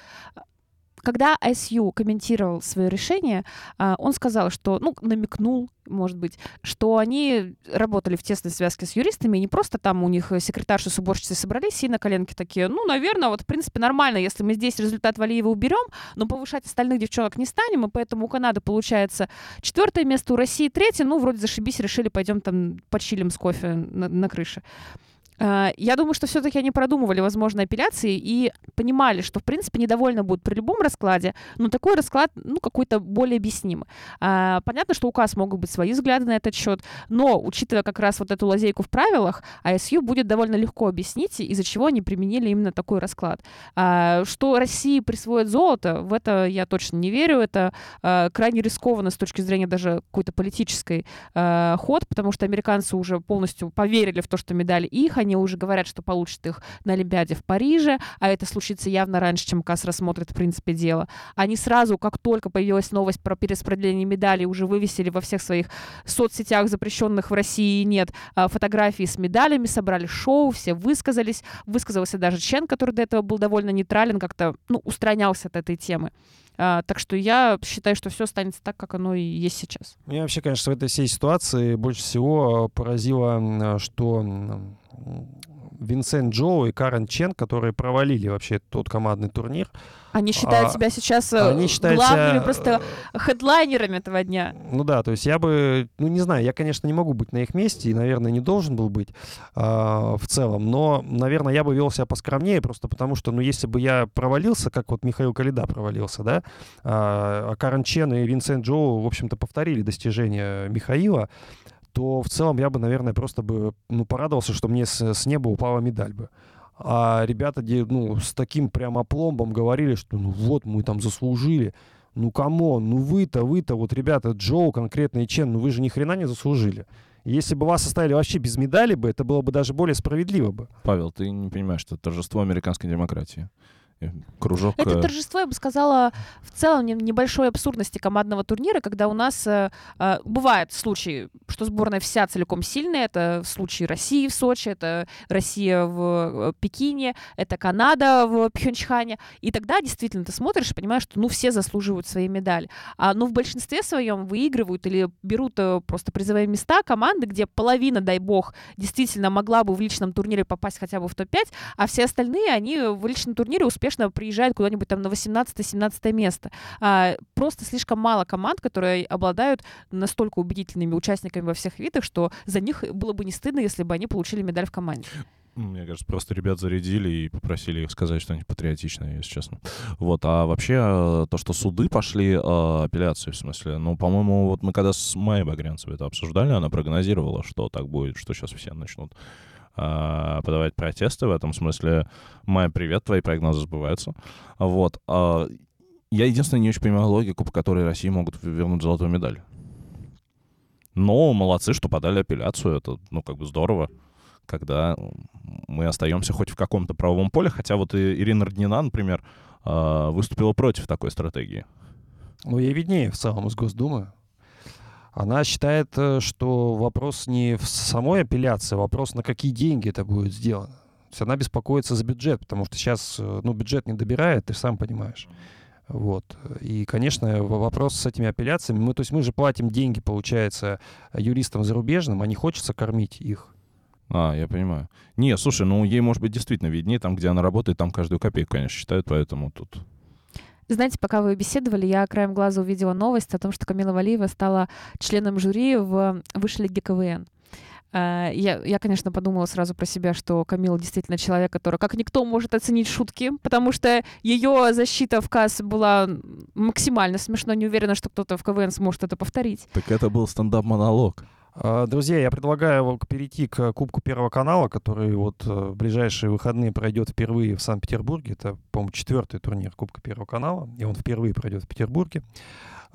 когда ISU комментировал свое решение, а, он сказал, что, ну, намекнул, может быть, что они работали в тесной связке с юристами, и не просто там у них секретарши с уборщицей собрались и на коленке такие, ну, наверное, вот, в принципе, нормально, если мы здесь результат Валиева уберем, но повышать остальных девчонок не станем, и поэтому у Канады получается четвертое место, у России третье, ну, вроде зашибись, решили, пойдем там почилим с кофе на, на крыше. А, Я думаю, что все-таки они продумывали возможные апелляции и понимали, что, в принципе, недовольны будут при любом раскладе, но такой расклад, ну, какой-то более объяснимый. А, Понятно, что у КАС могут быть свои взгляды на этот счет, но, учитывая как раз вот эту лазейку в правилах, ISU будет довольно легко объяснить, из-за чего они применили именно такой расклад. А, Что России присвоит золото, в это я точно не верю, это а, крайне рискованно с точки зрения даже какой-то политической э, ход, потому что американцы уже полностью поверили в то, что медали их, они уже говорят, что получат их на Олимпиаде в Париже, а это случится явно раньше, чем КАС рассмотрит в принципе дело. Они сразу, как только появилась новость про перераспределение медалей, уже вывесили во всех своих соцсетях, запрещенных в России нет, а, фотографии с медалями, собрали шоу, все высказались, высказался даже Чен, который до этого был довольно нейтрален, как-то ну, устранялся от этой темы. А, так что я считаю, что все останется так, как оно и есть сейчас. Меня вообще, конечно, в этой всей ситуации больше всего поразило, м, что Винсент Джоу и Карен Чен, которые провалили вообще тот командный турнир. Они считают А, себя сейчас э, Они считают главными себя, просто э, хедлайнерами этого дня. Ну да, то есть я бы, ну не знаю, я, конечно, не могу быть на их месте и, наверное, не должен был быть а, в целом, но, наверное, я бы вел себя поскромнее, просто потому что, ну, если бы я провалился, как вот Михаил Калида провалился, да, а, а Карен Чен и Винсент Джоу, в общем-то, повторили достижения Михаила, то в целом я бы, наверное, просто бы, ну, порадовался, что мне с, с неба упала медаль бы. А ребята, ну, с таким прям апломбом говорили, что ну вот, мы там заслужили. Ну, come on, ну вы-то, вы-то, вот, ребята, Чжоу конкретно и Чен, ну вы же ни хрена не заслужили. Если бы вас оставили вообще без медали бы, это было бы даже более справедливо бы. Павел, ты не понимаешь, что торжество американской демократии. Кружок... Это э, торжество, я бы сказала, в целом не- небольшой абсурдности командного турнира, когда у нас э, э, бывают случаи, что сборная вся целиком сильная. Это в случае России в Сочи, это Россия в э, Пекине, это Канада в Пхенчхане. И тогда действительно ты смотришь и понимаешь, что ну все заслуживают свои медали. А ну в большинстве своем выигрывают или берут просто призовые места команды, где половина, дай бог, действительно могла бы в личном турнире попасть хотя бы в топ-5, а все остальные, они в личном турнире успешно приезжают куда-нибудь там на 18-17 место. А, просто слишком мало команд, которые обладают настолько убедительными участниками во всех видах, что за них было бы не стыдно, если бы они получили медаль в команде. Мне кажется, просто ребят зарядили и попросили их сказать что-нибудь патриотичное, если честно. Вот, а вообще э, то, что суды пошли, э, апелляции, в смысле, ну, по-моему, вот мы когда с Майей Багрянцевой это обсуждали, она прогнозировала, что так будет, что сейчас все начнут а, подавать протесты в этом смысле. Майя, привет, твои прогнозы сбываются. Вот. а, я единственное не очень понимаю логику, по которой России могут вернуть золотую медаль. Но молодцы, что подали апелляцию, это, ну, как бы здорово когда мы остаемся хоть в каком-то правовом поле, хотя вот и Ирина Роднина, например, а, выступила против такой стратегии. Ну, ей виднее в целом из Госдумы. Она считает, э, что вопрос не в самой апелляции, а вопрос, на какие деньги это будет сделано. То есть она беспокоится за бюджет, потому что сейчас, э, ну, бюджет не добирает, ты сам понимаешь. Вот. И, конечно, вопрос с этими апелляциями, мы, то есть мы же платим деньги, получается, юристам зарубежным, а не хочется кормить их. А, я понимаю. Не, слушай, ну ей, может быть, действительно виднее, там, где она работает, там каждую копейку, конечно, считают, поэтому тут... Знаете, пока вы беседовали, я краем глаза увидела новость о том, что Камила Валиева стала членом жюри в Высшей лиге КВН. А, Я, я, конечно, подумала сразу про себя, что Камила действительно человек, который как никто может оценить шутки, потому что ее защита в КАС была максимально смешно. Не уверена, что кто-то в КВН сможет это повторить. Так это был стендап-монолог. А, Друзья, я предлагаю перейти к Кубку Первого канала, который вот э, в ближайшие выходные пройдет впервые в Санкт-Петербурге. Это, по-моему, четвертый турнир Кубка Первого канала, и он впервые пройдет в Петербурге.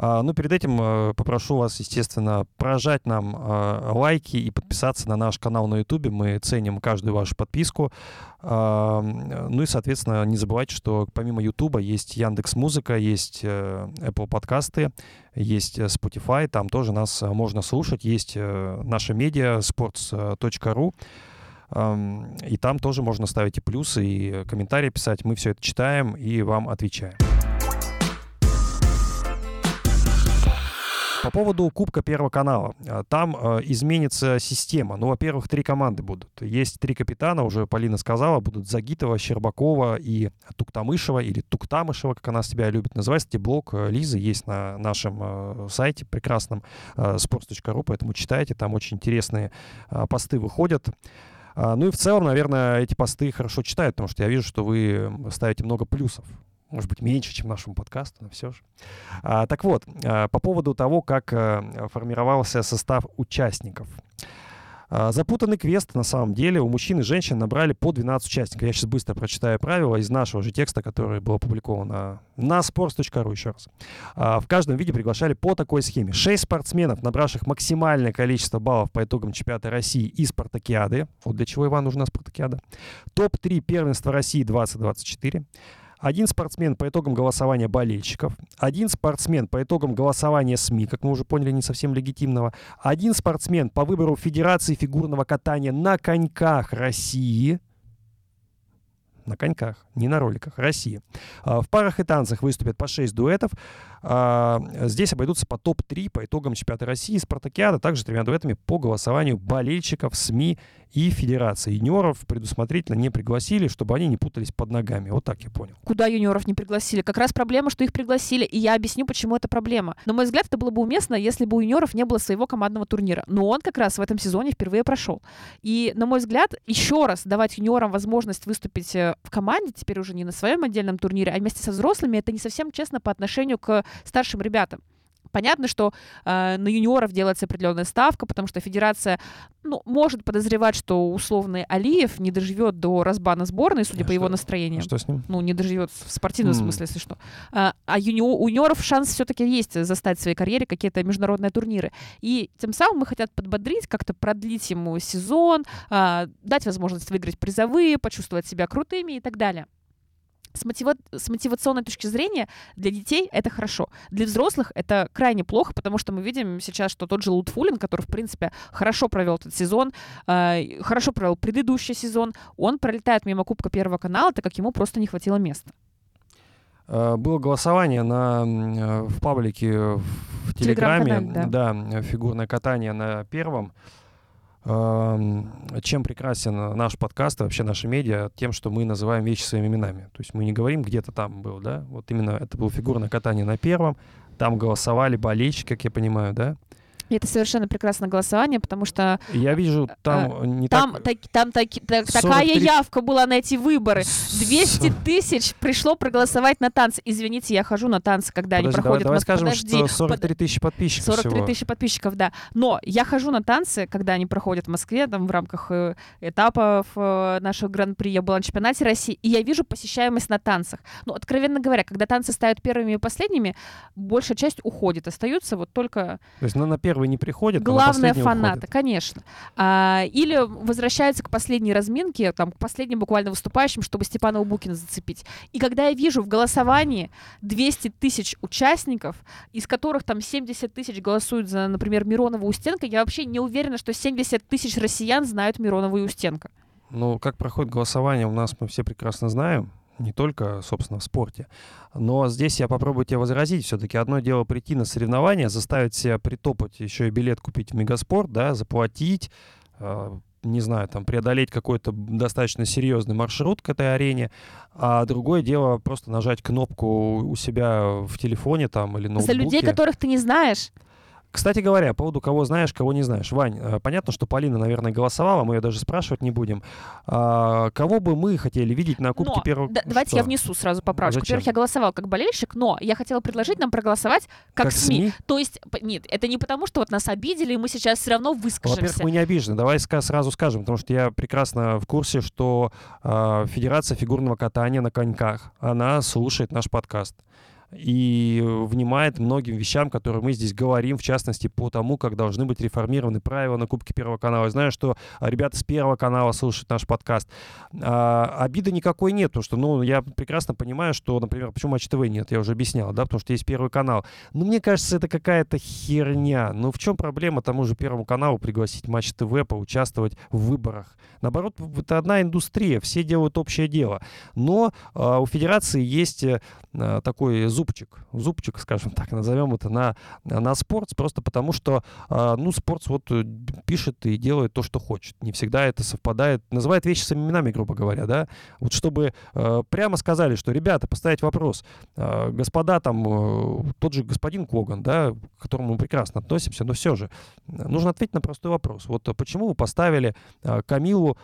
А, Ну, перед этим э, попрошу вас, естественно, прожать нам э, лайки и подписаться на наш канал на YouTube. Мы ценим каждую вашу подписку. А, Ну и, соответственно, не забывайте, что помимо YouTube есть Яндекс Музыка, есть э, Apple подкасты, есть э, Spotify, там тоже нас можно слушать. Есть наша медиа sports.ru. И там тоже можно ставить и плюсы, и комментарии писать. Мы все это читаем и вам отвечаем. По поводу Кубка Первого канала. А, Там э, изменится система. Ну, во-первых, три команды будут. Есть три капитана, уже Полина сказала, будут Загитова, Щербакова и Туктамышева, или Туктамышева, как она себя любит называть. Кстати, блог э, Лизы есть на нашем э, сайте прекрасном э, sports.ru, поэтому читайте, там очень интересные посты выходят. А, Ну и в целом, наверное, эти посты хорошо читают, потому что я вижу, что вы ставите много плюсов. Может быть, меньше, чем нашему подкасту, но все же. А, так вот, а, по поводу того, как а, формировался состав участников. А, Запутанный квест, на самом деле, у мужчин и женщин набрали по 12 участников. Я сейчас быстро прочитаю правила из нашего же текста, который был опубликован на, на sports.ru еще раз. А, В каждом виде приглашали по такой схеме. 6 спортсменов, набравших максимальное количество баллов по итогам чемпионата России и спартакиады. Вот для чего, Иван, нужна спартакиада. Топ-3 первенства России 2024. Один спортсмен по итогам голосования болельщиков, один спортсмен по итогам голосования СМИ, как мы уже поняли, не совсем легитимного, один спортсмен по выбору Федерации фигурного катания на коньках России, на коньках, не на роликах, России. А, В парах и танцах выступят по 6 дуэтов. А, Здесь обойдутся по топ-3 по итогам чемпионата России, Спартакиада, также тремя дуэтами по голосованию болельщиков, СМИ и Федерация. Юниоров предусмотрительно не пригласили, чтобы они не путались под ногами. Вот так я понял. Куда юниоров не пригласили? Как раз проблема, что их пригласили, и я объясню, почему это проблема. На мой взгляд, это было бы уместно, если бы у юниоров не было своего командного турнира. Но он как раз в этом сезоне впервые прошел. И, на мой взгляд, еще раз давать юниорам возможность выступить э, в команде, теперь уже не на своем отдельном турнире, а вместе со взрослыми, это не совсем честно по отношению к старшим ребятам. Понятно, что э, на юниоров делается определенная ставка, потому что федерация ну, может подозревать, что условный Алиев не доживет до разбана сборной, судя А по его что- настроению. А что с ним? Ну, не доживет в спортивном М. смысле, если что. А, а юнио- у юниоров шанс все-таки есть застать в своей карьере какие-то международные турниры. И тем самым мы хотят подбодрить, как-то продлить ему сезон, а, дать возможность выиграть призовые, почувствовать себя крутыми и так далее. С, мотива- с мотивационной точки зрения для детей это хорошо. Для взрослых это крайне плохо, потому что мы видим сейчас, что тот же Лутфулин, который, в принципе, хорошо провел этот сезон, э, хорошо провел предыдущий сезон, он пролетает мимо Кубка Первого канала, так как ему просто не хватило места. Э, Было голосование на, э, в паблике в Телеграме, Телеграм-канале, да, фигурное катание на первом. Чем прекрасен наш подкаст и вообще наши медиа? Тем, что мы называем вещи своими именами. То есть мы не говорим, где-то там был, да? Вот именно это было фигурное катание на первом. Там голосовали болельщики, как я понимаю, да? И это совершенно прекрасное голосование, потому что Я вижу, там не Э, там, так... там таки- так- 43 такая явка была на эти выборы. С- 200 тысяч пришло проголосовать на танцы. Извините, я хожу на танцы, когда они Подожди, давай, проходят. давай Мос- скажем, Подожди, что 43 тысячи подписчиков 43 всего. тысячи подписчиков, да. Но я хожу на танцы, когда они проходят в Москве, там в рамках э, этапов э, нашего гран-при. Я была на чемпионате России, и я вижу посещаемость на танцах. Ну, откровенно говоря, когда танцы ставят первыми и последними, большая часть уходит. Остаются вот только То есть ну, на первый не приходит, Главное фанаты, уходит. конечно. А, или возвращаются к последней разминке, там, к последним буквально выступающим, чтобы Степанова Букина зацепить. И когда я вижу в голосовании 200 тысяч участников, из которых там 70 тысяч голосуют за, например, Миронова Устенко, я вообще не уверена, что 70 тысяч россиян знают Миронова и Устенко. Ну, как проходит голосование, у нас мы все прекрасно знаем. Не только, собственно, в спорте. Но здесь я попробую тебе возразить. Все-таки одно дело прийти на соревнования, заставить себя притопать, еще и билет купить в Мегаспорт, да, заплатить, э, не знаю, там, преодолеть какой-то достаточно серьезный маршрут к этой арене. А другое дело просто нажать кнопку у себя в телефоне там или ноутбуке. За людей, которых ты не знаешь. Кстати говоря, по поводу кого знаешь, кого не знаешь. Вань, э, понятно, что Полина, наверное, голосовала, мы ее даже спрашивать не будем. А, кого бы мы хотели видеть на Кубке Но, первого... да, давайте Что? я внесу сразу поправочку. Во-первых, я голосовал как болельщик, но я хотела предложить нам проголосовать как, Как СМИ. СМИ? То есть, нет, это не потому, что вот нас обидели, и мы сейчас все равно Во-первых, выскажемся. мы не обижены. Давай сразу скажем, потому что я прекрасно в курсе, что а, Федерация фигурного катания на коньках, она слушает наш подкаст и внимает многим вещам, которые мы здесь говорим, в частности, по тому, как должны быть реформированы правила на Кубке Первого канала. Я знаю, что ребята с Первого канала слушают наш подкаст. А, обиды никакой нет, потому что, ну, я прекрасно понимаю, что, например, почему Матч ТВ нет, я уже объяснял, да, потому что есть Первый канал. Но мне кажется, это какая-то херня. Ну, в чем проблема тому же Первому каналу пригласить Матч ТВ, поучаствовать в выборах? Наоборот, это одна индустрия, все делают общее дело. Но а, у Федерации есть а, такой зубчик, зубчик, скажем так, назовем это, на, на спорт, просто потому что, а, ну, спорт вот э, пишет и делает то, что хочет. Не всегда это совпадает, называет вещи своими именами, грубо говоря, да. Вот чтобы э, прямо сказали, что, ребята, поставить вопрос, э, господа там, э, тот же господин Коган, да, к которому мы прекрасно относимся, но все же, нужно ответить на простой вопрос. Вот почему вы поставили э, Камилу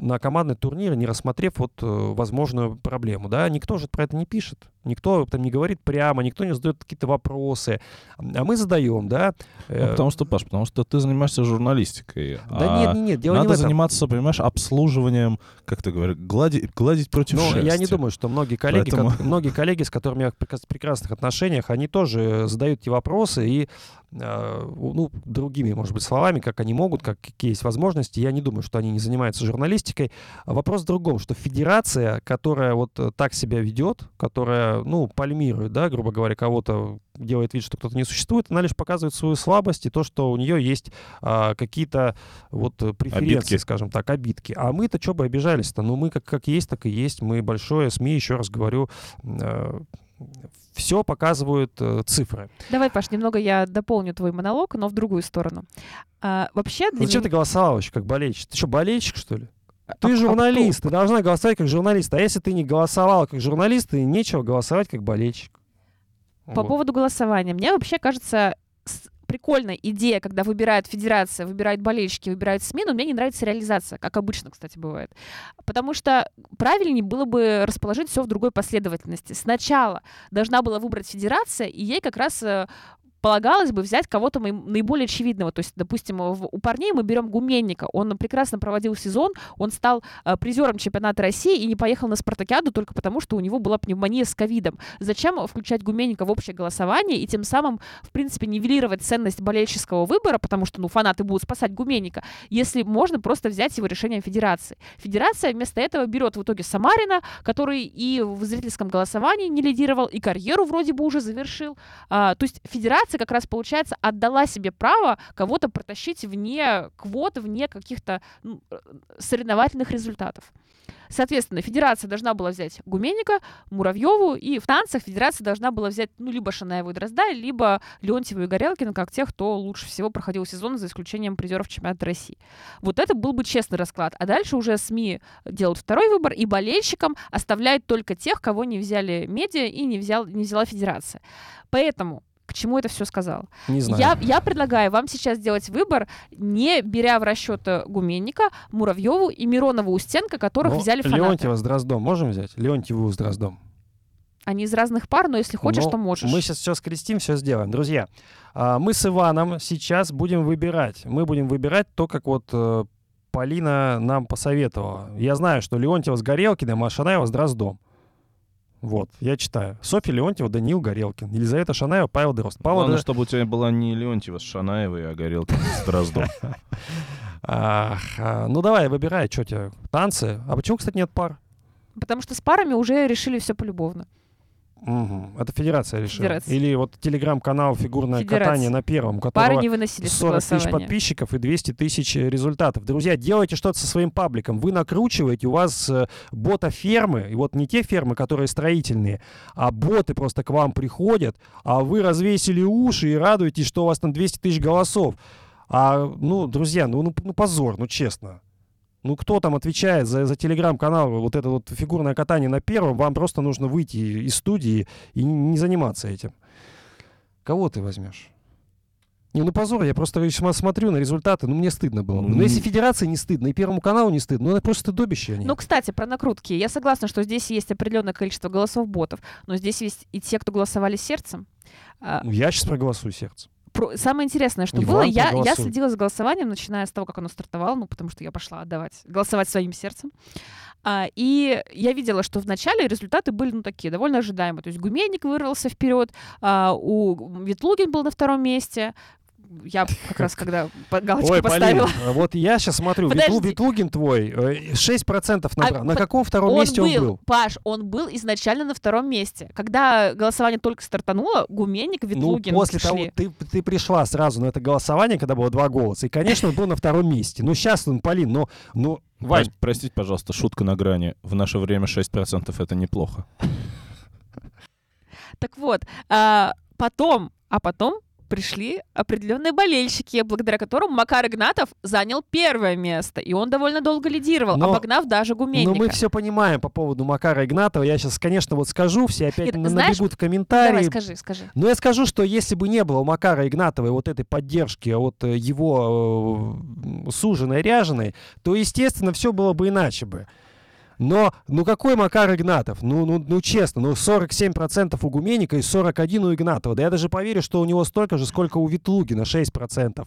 на командный турнир, не рассмотрев вот возможную проблему, да? Никто же про это не пишет, никто там не говорит прямо, никто не задает какие-то вопросы, а мы задаем, да? Ну, Э, потому что, Паш, потому что ты занимаешься журналистикой. да а нет, нет, нет, дело Надо не в этом. заниматься, понимаешь, обслуживанием, как ты говоришь, гладить, гладить против Но я не шерсти. думаю, что многие коллеги, Поэтому- ко- многие коллеги, с которыми я в прекра- прекрасных отношениях, они тоже задают эти вопросы и э, ну, другими, может быть, словами, как они могут, как, какие есть возможности. Я не думаю, что они не занимаются журналистикой. А Вопрос в другом, что федерация, которая вот э, так себя ведет, которая, ну, пальмирует, да, грубо говоря, кого-то делает вид, что кто-то не существует, она лишь показывает свою слабость и то, что у нее есть а, какие-то вот э, преференции, Обидки. скажем так, обидки. А мы-то что бы обижались-то? Ну, мы как, как есть, так и есть. Мы большое СМИ, еще раз говорю, э, все показывают э, цифры. Давай, Паш, немного я дополню твой монолог, но в другую сторону. А, вообще для Зачем меня- ты голосовал еще как болельщик? Ты что, болельщик, что ли? А- Ты а журналист, кто? ты должна голосовать как журналист. А если ты не голосовал как журналист, и нечего голосовать как болельщик. По Вот. поводу голосования. Мне вообще кажется прикольная идея, когда выбирает федерация, выбирают болельщики, выбирают СМИ, но мне не нравится реализация, как обычно, кстати, бывает. Потому что правильнее было бы расположить все в другой последовательности. Сначала должна была выбрать федерация, и ей как раз э, полагалось бы взять кого-то наиболее очевидного. То есть, допустим, у парней мы берем Гуменника. Он прекрасно проводил сезон, он стал э, призером чемпионата России и не поехал на спартакиаду только потому, что у него была пневмония с ковидом. Зачем включать Гуменника в общее голосование и тем самым, в принципе, нивелировать ценность болельческого выбора, потому что, ну, фанаты будут спасать Гуменника, если можно просто взять его решением федерации. Федерация вместо этого берет в итоге Самарина, который и в зрительском голосовании не лидировал, и карьеру вроде бы уже завершил. А, то есть федерация как раз, получается, отдала себе право кого-то протащить вне квот, вне каких-то э, соревновательных результатов. Соответственно, федерация должна была взять Гуменника, Муравьеву, и в танцах федерация должна была взять ну, либо Шанаеву и Дрозда, либо Леонтьева и Горелкина, как тех, кто лучше всего проходил сезон, за исключением призеров чемпионата России. Вот это был бы честный расклад. А дальше уже СМИ делают второй выбор, и болельщикам оставляют только тех, кого не взяли медиа и не, взял, не взяла федерация. Поэтому к чему это все сказал? Не знаю. Я, я предлагаю вам сейчас сделать выбор, не беря в расчет э, Гуменника, Муравьеву и Миронова Устенко, которых Ну, взяли фанаты. Леонтьева с Дроздом можем взять? Леонтьеву с Дроздом. Они из разных пар, но если хочешь, Ну, то можешь. Мы сейчас все скрестим, все сделаем. Друзья, а, мы с Иваном сейчас будем выбирать. Мы будем выбирать то, как вот э, Полина нам посоветовала. Я знаю, что Леонтьева с Горелкиным, а Шанаева с Дроздом. Вот, я читаю. Софья Леонтьева, Даниил Горелкин, Елизавета Шанаева, Павел Дрозд. Павел Главное, Дро- чтобы у тебя была не Леонтьева с Шанаевой, а Горелкина с Дроздом. А, ну давай, выбирай, что тебе, танцы? А почему, кстати, нет пар? Потому что с парами уже решили все полюбовно. Мгм. Это федерация решила. Федерация. Или вот телеграм-канал «Фигурное Федерация. катание» на первом, у которого не выносили 40 тысяч подписчиков и 200 тысяч э, результатов. Друзья, делайте что-то со своим пабликом. Вы накручиваете, у вас э, бота-фермы, и вот не те фермы, которые строительные, а боты просто к вам приходят, а вы развесили уши и радуетесь, что у вас там 200 тысяч голосов. А, ну, друзья, ну, ну, ну позор, ну честно. Ну, кто там отвечает за, за телеграм-канал, вот это вот фигурное катание на первом, вам просто нужно выйти из студии и не, заниматься этим. Кого ты возьмешь? Не, ну позор, я просто см- смотрю на результаты, ну мне стыдно было. бы. Ну, Но если федерации не стыдно, и Первому каналу не стыдно, ну это просто стыдобище они. Ну, кстати, про накрутки. Я согласна, что здесь есть определенное количество голосов ботов, но здесь есть и те, кто голосовали сердцем. А, Ну, я сейчас проголосую сердце. Про- Самое интересное, что Иван было, я, я следила за голосованием, начиная с того, как оно стартовало, ну, потому что я пошла отдавать, голосовать своим сердцем. А, и я видела, что вначале результаты были, ну, такие, довольно ожидаемые. То есть Гуменник вырвался вперед, а, у Ветлугин был на втором месте. Я как раз когда галочку Ой, Полин, поставила. э, вот я сейчас смотрю, Подожди. Ветлугин твой э, 6% набрал. на по- каком втором Он месте был, он был? Паш, он был изначально на втором месте. Когда голосование только стартануло, Гуменник, Ну, Ветлугин после шли. того, ты, ты пришла сразу на это голосование, когда было два голоса, и, конечно, он был на втором месте. Ну, сейчас он, Полин, ну, ну, Вань, Вань, простите, пожалуйста, шутка на грани. В наше время 6% это неплохо. Так вот, а, потом, а потом пришли определенные болельщики, благодаря которым Макар Игнатов занял первое место, и он довольно долго лидировал, Но- обогнав даже Гуменника. Ну, мы все понимаем по поводу Макара Игнатова. Я сейчас, конечно, вот скажу, все опять Нет, на- знаешь, набегут в Давай, комментарии. скажи, скажи. Но я скажу, что если бы не было у Макара Игнатовой вот этой поддержки от э, его э, суженой ряженой, то, естественно, все было бы иначе бы. Но, ну какой Макар Игнатов? Ну, ну, ну честно, ну 47% у Гуменника и 41% у Игнатова. Да я даже поверю, что у него столько же, сколько у Ветлугина, 6%.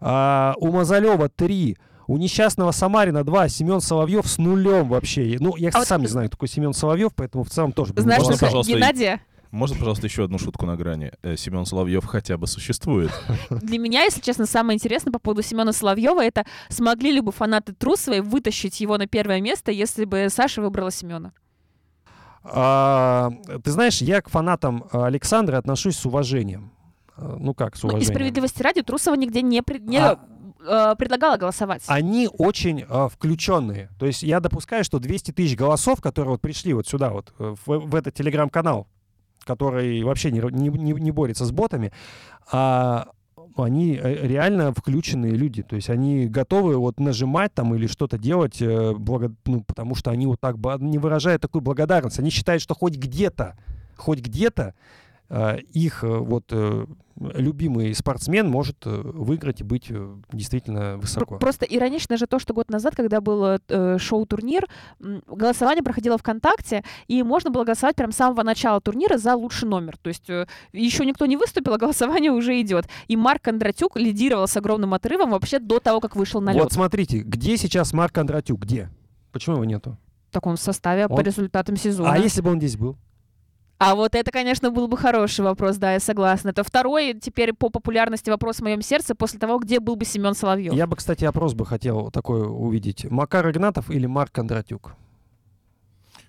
А, у Мазалева 3%. У несчастного Самарина 2, Семен Соловьев с нулем вообще. Ну, я, А вот сам не з- знаю, такой Семен Соловьев, поэтому в целом тоже... Знаешь, что Геннадия, Можно, пожалуйста, еще одну шутку на грани? Э, Семен Соловьев хотя бы существует. для меня, если честно, самое интересное по поводу Семена Соловьева, это смогли ли бы фанаты Трусовой вытащить его на первое место, если бы Саша выбрала Семена? А, ты знаешь, я к фанатам Александра отношусь с уважением. А, Ну как, с Ну, и уважением? справедливости ради, Трусова нигде не, пред- не А- э, предлагала голосовать. Они очень а, включенные. То есть я допускаю, что 200 тысяч голосов, которые вот пришли вот сюда, вот э, в, в этот телеграм-канал, который вообще не, не, не- борется с ботами, а они э, реально включенные люди. То есть они готовы вот нажимать там или что-то делать, э, благо- ну, потому что они вот так не выражают такую благодарность. Они считают, что хоть где-то, хоть где-то их э, вот э, любимый спортсмен может э, выиграть и быть э, действительно высоко. Просто иронично же то, что год назад, когда был э, э, шоу-турнир, голосование проходило ВКонтакте, и можно было голосовать прям с самого начала турнира за лучший номер. То есть э, еще никто не выступил, а голосование уже идет. И Марк Кондратюк лидировал с огромным отрывом вообще до того, как вышел на лед. Вот смотрите, где сейчас Марк Кондратюк? Где? Почему его нету? В таком составе по Он- результатам сезона. А если бы он здесь был? А вот это, конечно, был бы хороший вопрос, да, я согласна. Это второй теперь по популярности вопрос в моем сердце после того, где был бы Семен Соловьев. Я бы, кстати, опрос бы хотел такой увидеть. Макар Игнатов или Марк Кондратюк?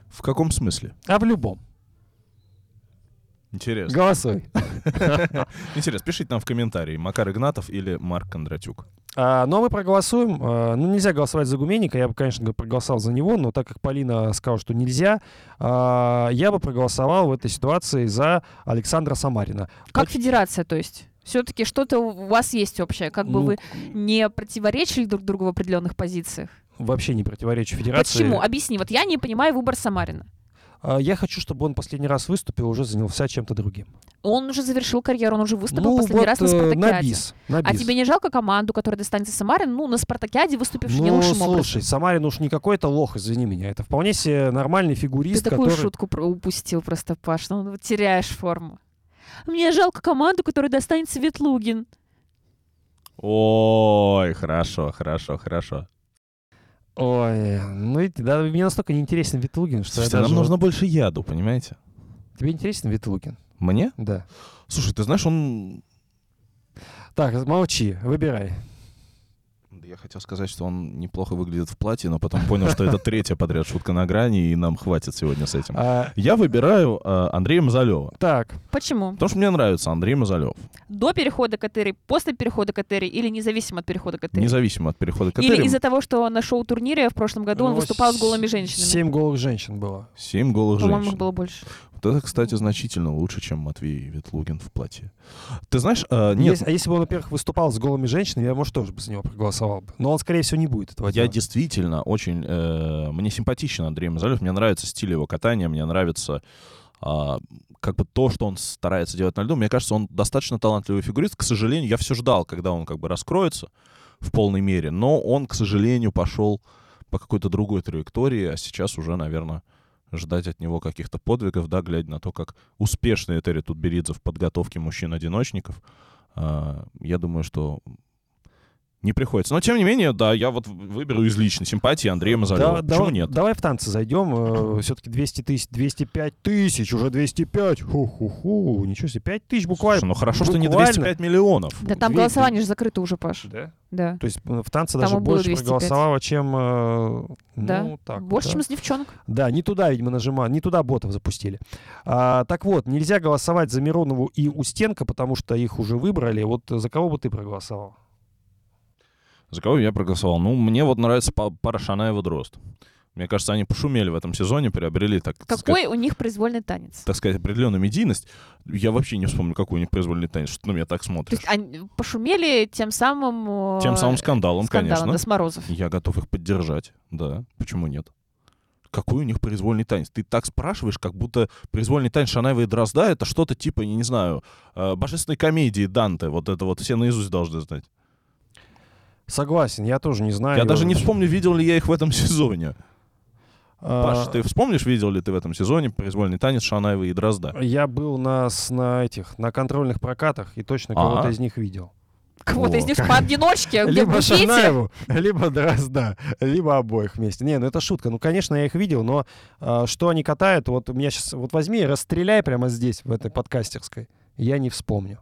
В каком смысле? А в любом. Интересно. Голосуй. Интересно, пишите нам в комментарии, Макар Игнатов или Марк Кондратюк. А, ну, а мы проголосуем. А, ну, нельзя голосовать за Гуменника. Я бы, конечно, проголосовал за него, но так как Полина сказала, что нельзя, а, я бы проголосовал в этой ситуации за Александра Самарина. Как Поч- федерация, то есть? Все-таки что-то у вас есть общее, как бы Ну, вы не противоречили друг другу в определенных позициях. Вообще не противоречу федерации. Почему? Объясни. Вот я не понимаю выбор Самарина. А, я хочу, чтобы он последний раз выступил, уже занялся чем-то другим. Он уже завершил карьеру, он уже выступил ну, последний вот, раз на э, Спартакиаде. на бис, на А бис. тебе не жалко команду, которая достанется Самарин, ну, на Спартакиаде выступивший не Ну, лучшим слушай, образом? Самарин уж не какой-то лох, извини меня. Это вполне себе нормальный Ты фигурист, такую который... шутку про- упустил просто, Паш. Ну, теряешь форму. Мне жалко команду, которая достанется Ветлугин. Ой, хорошо, хорошо, хорошо. Ой, ну и да, мне настолько неинтересен Ветлугин, что я Слушайте, нам даже нужно вот- больше яду, понимаете? Тебе интересен Ветлугин? Мне? Да. Слушай, ты знаешь, он... Так, молчи, выбирай. Я хотел сказать, что он неплохо выглядит в платье, но потом понял, что это третья подряд шутка на грани, и нам хватит сегодня с этим. А, Я выбираю э, Андрея Мазалева. так, Почему? Потому что мне нравится Андрей Мазалев. До перехода к Этери, после перехода к Этери или независимо от перехода к Этери? Независимо от перехода к Или Этерим. из-за того, что на шоу-турнире в прошлом году он ну, выступал с голыми женщинами? Семь голых женщин было. Семь голых По-моему, женщин. их было больше. Вот это, кстати, значительно лучше, чем Матвей Ветлугин в платье. Ты знаешь, э, нет, Если- а если бы он, во-первых, выступал с голыми женщинами, я, может, тоже бы за него проголосовал бы. Но он, скорее всего, не будет этого я делать. действительно очень... э, мне симпатичен Андрей Мазалев, мне нравится стиль его катания, мне нравится а, как бы то, что он старается делать на льду. Мне кажется, он достаточно талантливый фигурист. К сожалению, я все ждал, когда он как бы раскроется в полной мере, но он, к сожалению, пошел по какой-то другой траектории, а сейчас уже, наверное, ждать от него каких-то подвигов, да, глядя на то, как успешный Этери Тутберидзе в подготовке мужчин-одиночников, а, я думаю, что не приходится. Но, тем не менее, да, я вот выберу из личной симпатии Андрея Мазалева. Да- Почему давай, нет? Давай в танцы зайдем. Все-таки 200 тысяч, 205 тысяч, уже 205. Ху-ху-ху. Ничего себе, 5 тысяч буквально. Слушай, ну хорошо, что не буквально. 205 миллионов. Да там Две- голосование же закрыто уже, Паш. Да? Да. То есть э, в танце Там даже больше 205. проголосовало, чем... э, Да. Ну, так. Больше, да. чем с девчонок. Да, не туда, видимо, нажимали, не туда ботов запустили. А, так вот, нельзя голосовать за Миронову и Устенко, потому что их уже выбрали. Вот за кого бы ты проголосовал? За кого я проголосовал? Ну, мне вот нравится па- пара Шанаева Дрозд. Мне кажется, они пошумели в этом сезоне, приобрели, так, так сказать, Какой у них произвольный танец? так сказать, определенную медийность. Я вообще не вспомню, какой у них произвольный танец, что на меня так То смотришь. есть они пошумели тем самым... э, Тем самым скандалом, скандалом, конечно. да, с Морозов. Я готов их поддержать, да. Почему нет? Какой у них произвольный танец? Ты так спрашиваешь, как будто произвольный танец Шанаева и Дрозда — это что-то типа, я не знаю, э, божественной комедии Данте. Вот это вот все наизусть должны знать. Согласен, я тоже не знаю. Я даже не вспомню, видел ли я их в этом сезоне. А, Паш, ты вспомнишь, видел ли ты в этом сезоне произвольный танец Шанаева и Дрозда? Я был на, на этих, на контрольных прокатах и точно Ага. кого-то из них видел. Кого-то из них поодиночке, где в Либо буфете. Шанаеву, либо Дрозда, либо обоих вместе. Не, ну это шутка. Ну, конечно, я их видел, но а, что они катают, вот у меня сейчас, вот возьми и расстреляй прямо здесь, в этой подкастерской. Я не вспомню.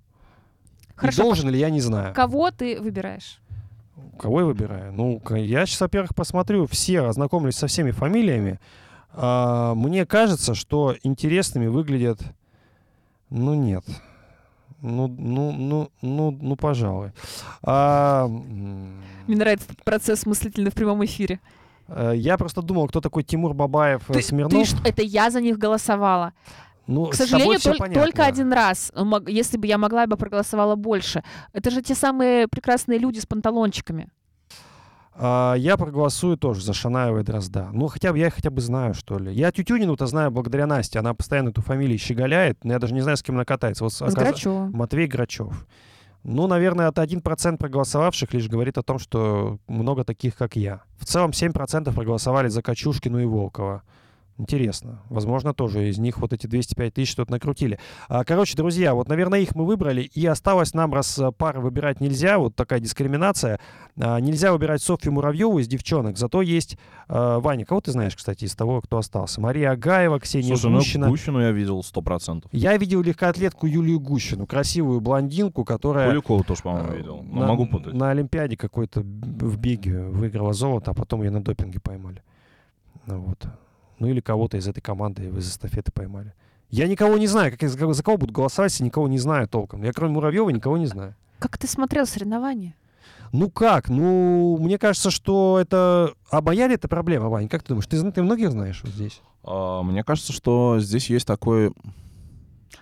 И Хорошо, должен ли, я не знаю. Кого ты выбираешь? Кого я выбираю? Ну, я сейчас, во-первых, посмотрю все, ознакомлюсь со всеми фамилиями. А, мне кажется, что интересными выглядят... Ну, нет. Ну, ну, ну, ну, ну, пожалуй. А, Мне нравится этот процесс мыслительный в прямом эфире. э, я просто думал, кто такой Тимур Бабаев, э, Ты, Смирнов. ты это я за них голосовала. Ну, К сожалению, толь- понятно. только один раз. Мог- Если бы я могла, я бы проголосовала больше. Это же те самые прекрасные люди с панталончиками. А, я проголосую тоже за Шанаева и Дрозда. Ну, хотя бы я их хотя бы знаю, что ли. Я Тютюнину-то знаю благодаря Насте. Она постоянно эту фамилию щеголяет, но я даже не знаю, с кем она катается. Вот С оказ- Грачевым. Матвей Грачев. Ну, наверное, это 1% проголосовавших лишь говорит о том, что много таких, как я. В целом 7% проголосовали за Качушкину и Волкова. Интересно. Возможно, тоже из них вот эти 205 тысяч что-то накрутили. А, короче, друзья, вот, наверное, их мы выбрали. И осталось нам, раз а, пары выбирать нельзя, вот такая дискриминация, а, нельзя выбирать Софью Муравьеву из девчонок. Зато есть а, Ваня. Кого ты знаешь, кстати, из того, кто остался? Мария Агаева, Ксения Слушай, ну Гущина. Гущину я видел сто процентов. Я видел легкоатлетку Юлию Гущину, красивую блондинку, которая... Куликова тоже, по-моему, Э, видел. Но на- могу путать. На Олимпиаде какой-то в беге выиграла золото, а потом ее на допинге поймали. Ну вот. Ну или кого-то из этой команды из эстафеты поймали. Я никого не знаю, как, за кого- за кого буду голосовать, если никого не знаю толком. Я кроме Муравьева никого не знаю. Как ты смотрел соревнования? Ну как? Ну, мне кажется, что это... А моя ли это проблема, Вань? Как ты думаешь? Ты, ты многих знаешь вот здесь? А, Мне кажется, что здесь есть такой...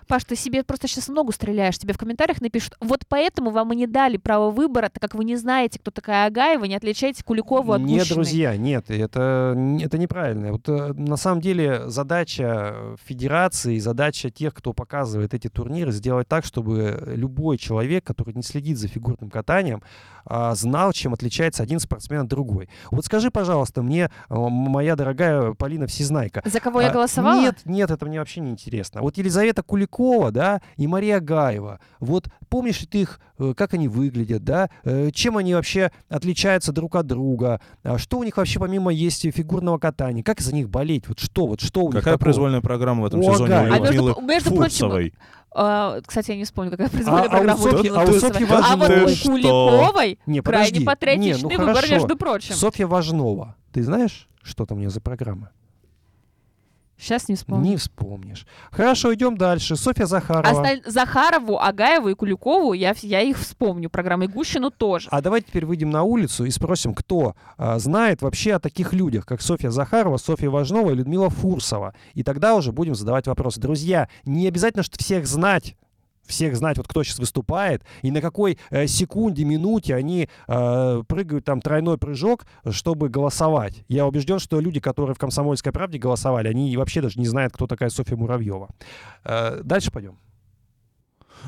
Паш, ты себе просто сейчас ногу стреляешь. Тебе в комментариях напишут, вот поэтому вам и не дали право выбора, так как вы не знаете, кто такая Агаева, не отличаете Куликову от Нет, Гущиной». друзья, нет, это, это неправильно. Вот, э, на самом деле задача федерации, задача тех, кто показывает эти турниры, сделать так, чтобы любой человек, который не следит за фигурным катанием, а, знал, чем отличается один спортсмен от другой. Вот скажи, пожалуйста, мне, э, моя дорогая Полина Всезнайка, За кого я а, голосовала? Нет, нет, это мне вообще не интересно. Вот Елизавета Куликова, да, и Мария Гаева. Вот помнишь ли ты их, э, как они выглядят, да, Э, чем они вообще отличаются друг от друга, А что у них вообще помимо есть фигурного катания, как за них болеть, вот что, вот что у них Какая такого? произвольная программа в этом У сезоне Агаевой. у А между Людмилы между прочим? А, кстати, я не вспомню, какая произвольная а у программа Софьи- Людмилы а у. Софьи А вот у? Куликовой Не, крайне патриотичный Не, ну выбор, хорошо. между прочим. Софья Важнова. Ты знаешь, что там у нее за программа? Сейчас не вспомню. Не вспомнишь. Хорошо, идем дальше. Софья Захарова. Осталь- Захарову, Агаеву и Куликову я, я их вспомню. Программы Гущину тоже. А давайте теперь выйдем на улицу и спросим, кто а, знает вообще о таких людях, как Софья Захарова, Софья Важнова и Людмила Фурсова. И тогда уже будем задавать вопросы. Друзья, не обязательно, что всех знать, всех знать, вот кто сейчас выступает, и на какой э, секунде, минуте они э, прыгают там тройной прыжок, чтобы голосовать. Я убежден, что люди, которые в «Комсомольской правде» голосовали, они вообще даже не знают, кто такая Софья Муравьева. Э, дальше пойдем.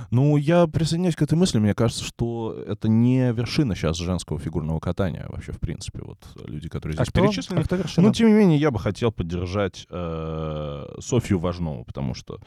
Ну, я присоединяюсь к этой мысли. Мне кажется, что это не вершина сейчас женского фигурного катания вообще, в принципе. Вот люди, которые А здесь кто? перечислены. А кто вершина? Ну, тем не менее, я бы хотел поддержать э, Софью Важнову, потому что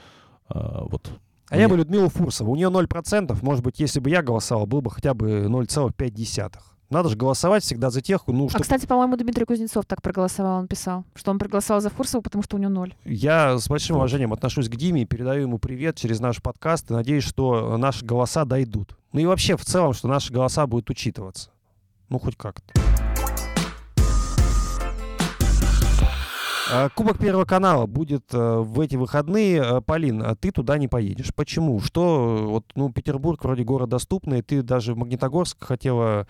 э, вот... А я мне- бы Людмилу Фурсову. У нее 0%. Может быть, если бы я голосовал, был бы хотя бы 0,5. Надо же голосовать всегда за тех, ну, А, что кстати, по-моему, Дмитрий Кузнецов так проголосовал, он писал, что он проголосовал за Фурсову, потому что у него ноль. я с большим уважением отношусь к Диме и передаю ему привет через наш подкаст и надеюсь, что наши голоса дойдут. Ну и вообще, в целом, что наши голоса будут учитываться. Ну, хоть как-то. Кубок Первого канала будет э, в эти выходные. Э, Полин, а ты туда не поедешь. Почему? Что, э, вот, ну, Петербург вроде город доступный, ты даже в Магнитогорск хотела...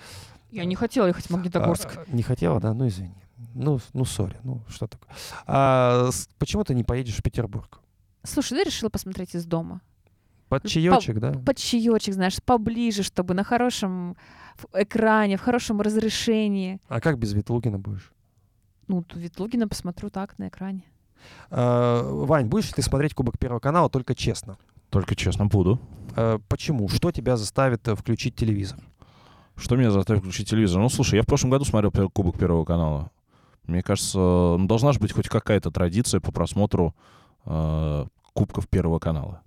Я не хотела ехать в Магнитогорск. А, не хотела, да? Ну, извини. Ну, ну, сори, ну, что такое. А, почему ты не поедешь в Петербург? Слушай, я решила посмотреть из дома. Под чаечек, да? Под чаечек, знаешь, поближе, чтобы на хорошем экране, в хорошем разрешении. А как без Ветлугина будешь? Ну, ту Ветлугина посмотрю так, на экране. А, Вань, будешь ли ты смотреть Кубок Первого канала только честно? Только честно буду. А, почему? Что тебя заставит э, включить телевизор? Что меня заставит включить телевизор? Ну, слушай, я в прошлом году смотрел пер- Кубок Первого канала. Мне кажется, ну, должна же быть хоть какая-то традиция по просмотру э, Кубков Первого канала.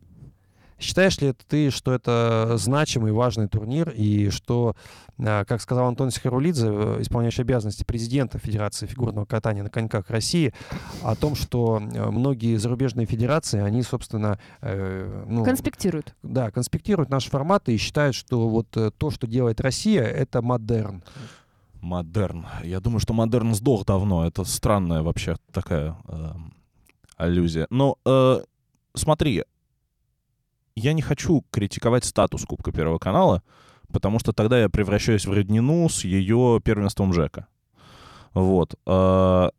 Считаешь ли ты, что это значимый, важный турнир, и что, а, как сказал Антон Сихарулидзе, э, исполняющий обязанности президента Федерации фигурного катания на коньках России, о том, что э, многие зарубежные федерации, они, собственно, э, ну, Конспектируют. да, конспектируют наши форматы и считают, что вот то, что делает Россия, это модерн. Модерн. Я думаю, что модерн сдох давно. Это странная вообще такая э, аллюзия. Но э, смотри, я не хочу критиковать статус Кубка Первого канала, потому что тогда я превращаюсь в роднину с ее первенством Жека. Вот. э,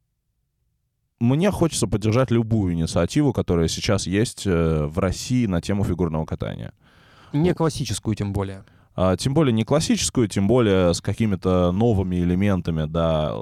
мне хочется поддержать любую инициативу, которая сейчас есть э, в России на тему фигурного катания. Не классическую, тем более. А, тем более не классическую, тем более с какими-то новыми элементами, да,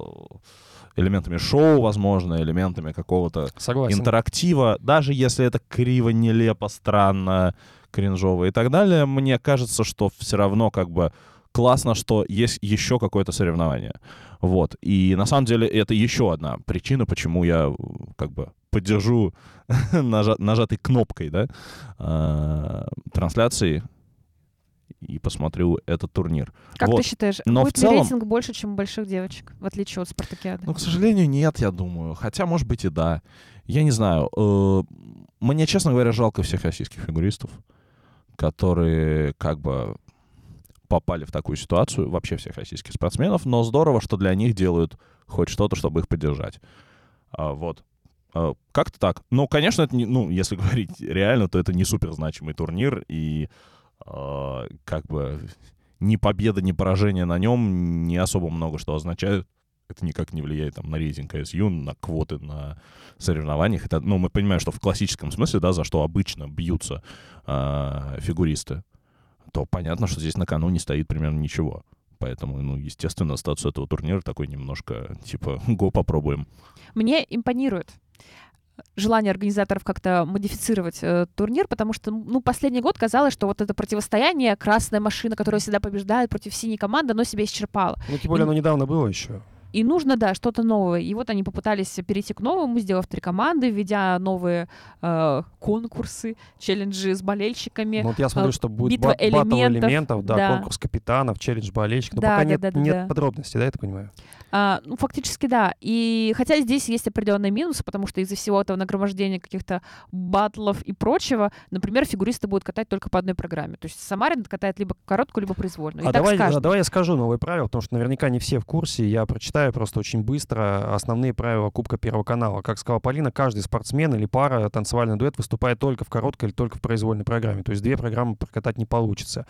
элементами шоу, возможно, элементами какого-то Согласен. интерактива, даже если это криво, нелепо, странно, кринжово и так далее, мне кажется, что все равно как бы классно, что есть еще какое-то соревнование. Вот. И на самом деле это еще одна причина, почему я как бы поддержу нажа- нажатой кнопкой, да, э, трансляции и посмотрю этот турнир. Как Вот. ты считаешь, Но в будет целом- ли рейтинг больше, чем у больших девочек, в отличие от спартакиады? Ну, к сожалению, нет, я думаю. Хотя, может быть, и да. Я не знаю. Э, Мне, честно говоря, жалко всех российских фигуристов, которые как бы попали в такую ситуацию, вообще всех российских спортсменов, но здорово, что для них делают хоть что-то, чтобы их поддержать. А, Вот. А, Как-то так. Ну, конечно, это не, ну, если говорить реально, то это не супер значимый турнир, и как бы ни победа, ни поражение на нем не особо много что означают. Это никак не влияет там, на рейтинг КСЮ, на квоты на соревнованиях. Это, ну, мы понимаем, что в классическом смысле, да, за что обычно бьются а, фигуристы, то понятно, что здесь на кону не стоит примерно ничего. Поэтому, ну, естественно, статус этого турнира такой немножко, типа, го попробуем. Мне импонирует желание организаторов как-то модифицировать э, турнир, потому что, ну, последний год казалось, что вот это противостояние, красная машина, которая всегда побеждает против синей команды, оно себя исчерпало. Ну, тем более, оно недавно было еще. И нужно, да, что-то новое. И вот они попытались перейти к новому, сделав три команды, введя новые э, конкурсы, челленджи с болельщиками. Ну, вот я смотрю, э, что будет битва элементов, элементов, да, да. конкурс капитанов, челлендж болельщиков. Но Да, пока да, нет, да, да, нет да. подробностей, да, я так понимаю? А, ну, фактически, да. И хотя здесь есть определенные минусы, потому что из-за всего этого нагромождения каких-то батлов и прочего, например, фигуристы будут катать только по одной программе. То есть Самарин катает либо короткую, либо произвольную. И А давай, а давай я скажу новые правила, потому что наверняка не все в курсе. Я прочитаю просто очень быстро основные правила Кубка Первого канала. Как сказала Полина, каждый спортсмен или пара, танцевальный дуэт выступает только в короткой или только в произвольной программе. То есть две программы прокатать не получится.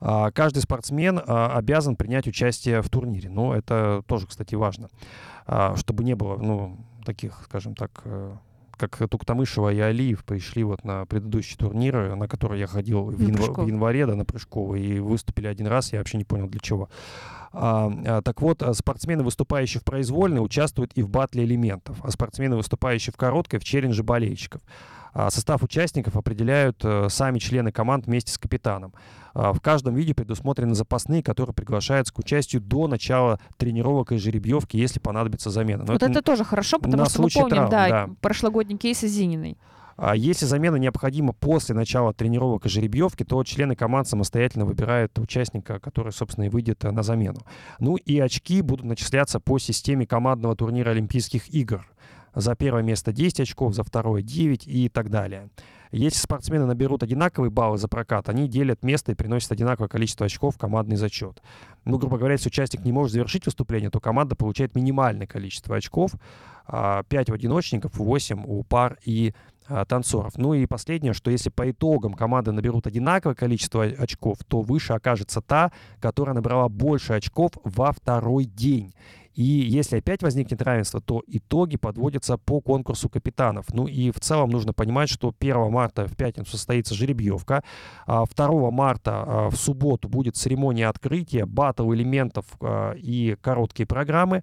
А, Каждый спортсмен а, обязан принять участие в турнире. Ну, это тоже, кстати, важно. А, Чтобы не было, ну, таких, скажем так, э, как Туктамышева и Алиев пришли вот на предыдущий турнир, на который я ходил в, янва- в январе, да, на Прыжковый, и выступили один раз, я вообще не понял для чего. А, а, так вот, а, спортсмены, выступающие в произвольной, участвуют и в батле элементов, а спортсмены, выступающие в короткой, в челлендже болельщиков. А, Состав участников определяют э, сами члены команд вместе с капитаном. А, В каждом виде предусмотрены запасные, которые приглашаются к участию до начала тренировок и жеребьевки, если понадобится замена. Но Вот это, тоже хорошо, потому что мы помним, травм, да, да. прошлогодний кейс с Зининой. А если замена необходима после начала тренировок и жеребьевки, то члены команд самостоятельно выбирают участника, который, собственно, и выйдет э, на замену. Ну и очки будут начисляться по системе командного турнира Олимпийских игр. За первое место 10 очков, за второе 9 и так далее. Если спортсмены наберут одинаковые баллы за прокат, они делят место и приносят одинаковое количество очков в командный зачет. Ну, грубо говоря, если участник не может завершить выступление, то команда получает минимальное количество очков. 5 у одиночников, 8 у пар и а, танцоров. Ну и последнее, что если по итогам команды наберут одинаковое количество очков, то выше окажется та, которая набрала больше очков во второй день. И если опять возникнет равенство, то итоги подводятся по конкурсу капитанов. Ну и в целом нужно понимать, что 1 марта в пятницу состоится жеребьевка, а 2 марта а, в субботу будет церемония открытия, батл элементов а, и короткие программы,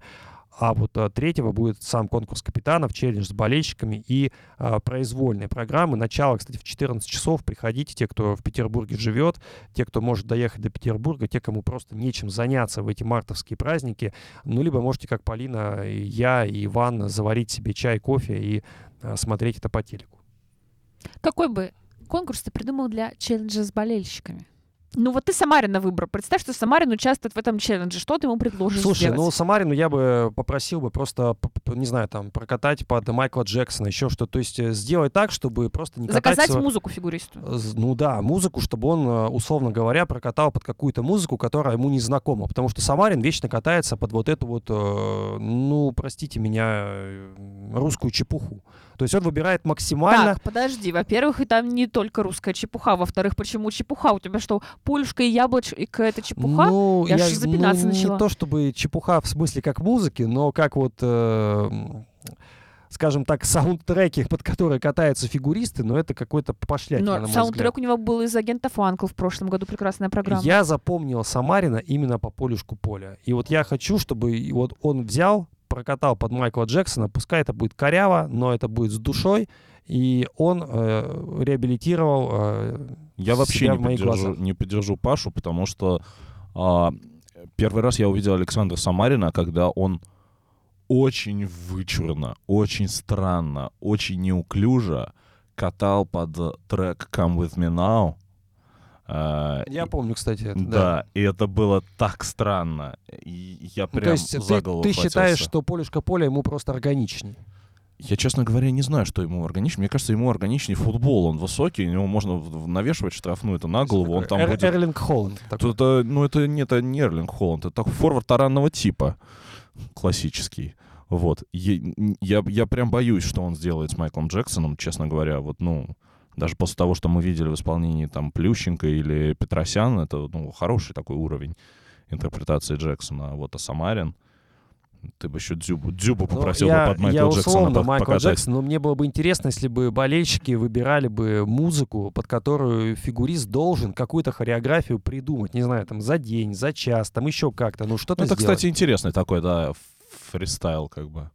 а вот а, третьего будет сам конкурс капитанов, челлендж с болельщиками и а, произвольные программы. Начало, кстати, в 14 часов. Приходите, те, кто в Петербурге живет, те, кто может доехать до Петербурга, те, кому просто нечем заняться в эти мартовские праздники. Ну, либо можете, как Полина, и я и Иван, заварить себе чай, кофе и а, смотреть это по телеку. Какой бы конкурс ты придумал для челленджа с болельщиками? Ну вот ты Самарина выбрал. Представь, что Самарин участвует в этом челлендже. Что ты ему предложишь Слушай, сделать? ну Самарину я бы попросил бы просто, не знаю, там, прокатать под Майкла Джексона, еще что-то. То есть э, сделать так, чтобы просто не катать... Заказать музыку фигуристу. Ну да, музыку, чтобы он, э, условно говоря, прокатал под какую-то музыку, которая ему не знакома. Потому что Самарин вечно катается под вот эту вот, э, ну, простите меня, э, русскую чепуху. То есть он выбирает максимально... Так, подожди. Во-первых, и там не только русская чепуха. Во-вторых, почему чепуха? У тебя что, польшка и яблочко это чепуха? Ну, Я аж запинаться ну, начала. Не то чтобы чепуха в смысле как музыки, но как вот... э, скажем так, саундтреки, под которые катаются фигуристы, но это какой-то пошлятина, на Но мой взгляд. саундтрек у него был из агентов Анкл в прошлом году, прекрасная программа. Я запомнил Самарина именно по полюшку поля. И вот я хочу, чтобы вот он взял, прокатал под Майкла Джексона, пускай это будет коряво, но это будет с душой, и он э, реабилитировал э, Я вообще не в моих поддержу, глазах. не поддержу Пашу, потому что а, первый раз я увидел Александра Самарина, когда он очень вычурно, очень странно, очень неуклюже катал под трек «Come With Me Now». А, Я и- помню, кстати, это, да. да, и это было так странно. И я Ну, прям то есть за ты, голову ты считаешь, что полюшка поля ему просто органичней? Я, честно говоря, не знаю, что ему органичнее. Мне кажется, ему органичнее футбол. Он высокий, него можно навешивать штрафную это на голову. Он там Эр- будет Эрлинг Холланд. такой. Это, ну, это, не- это не Эрлинг Холланд, это такой форвард таранного типа, классический. Вот. Я, я, я прям боюсь, что он сделает с Майклом Джексоном, честно говоря. Вот, ну, даже после того, что мы видели в исполнении там Плющенко или Петросян, это, ну, хороший такой уровень интерпретации Джексона. Вот а Самарин, ты бы еще Дзюбу, Дзюбу Ну, попросил я, бы под Майкла я Джексона условно по- Майкла покатать. Джексона, но мне было бы интересно, если бы болельщики выбирали бы музыку, под которую фигурист должен какую-то хореографию придумать, не знаю, там за день, за час, там еще как-то, ну что-то Ну, это, сделать. кстати, интересный такой, да, фристайл, как бы.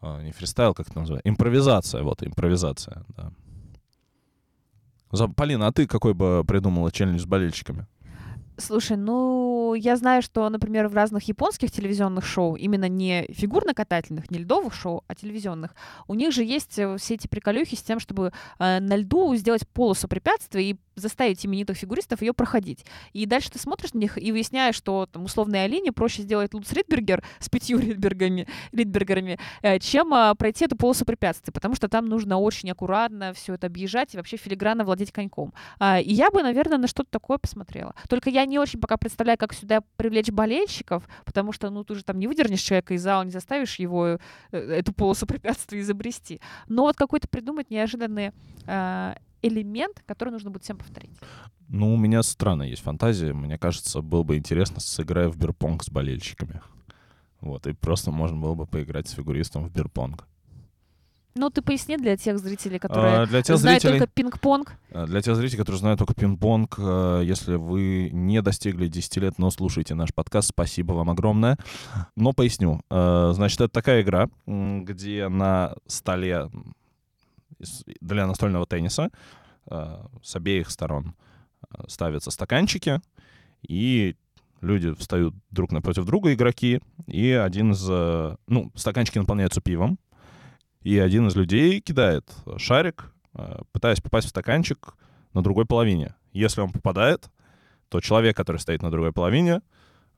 А, не фристайл, как это называется? Импровизация, вот, импровизация, да. Полина, а ты какой бы придумала челлендж с болельщиками? Слушай, ну, я знаю, что, например, в разных японских телевизионных шоу, именно не фигурно-катательных, не льдовых шоу, а телевизионных, у них же есть э, все эти приколюхи с тем, чтобы э, на льду сделать полосу препятствий и заставить именитых фигуристов ее проходить. И дальше ты смотришь на них и выясняешь, что там условной Алине проще сделать Луц Ридбергер с пятью Ридбергами, Ридбергерами, э, чем а, пройти эту полосу препятствий, потому что там нужно очень аккуратно все это объезжать и вообще филигранно владеть коньком. А, И я бы, наверное, на что-то такое посмотрела. Только я не очень пока представляю, как сюда привлечь болельщиков, потому что, ну, ты же там не выдернешь человека из зала, не заставишь его э, эту полосу препятствий изобрести. Но вот какой-то придумать неожиданный э, элемент, который нужно будет всем повторить. Ну, у меня странная есть фантазия. Мне кажется, было бы интересно сыграть в бирпонг с болельщиками. Вот, и просто можно было бы поиграть с фигуристом в бирпонг. Ну, ты поясни для тех зрителей, которые А, для тех знают зрителей... только пинг-понг. А, Для тех зрителей, которые знают только пинг-понг, э, если вы не достигли 10 лет, но слушаете наш подкаст, спасибо вам огромное. Но поясню. Э, Значит, это такая игра, где на столе для настольного тенниса э, с обеих сторон э, ставятся стаканчики, и люди встают друг напротив друга, игроки, и один из... э, Ну, стаканчики наполняются пивом, и один из людей кидает шарик, пытаясь попасть в стаканчик на другой половине. Если он попадает, то человек, который стоит на другой половине,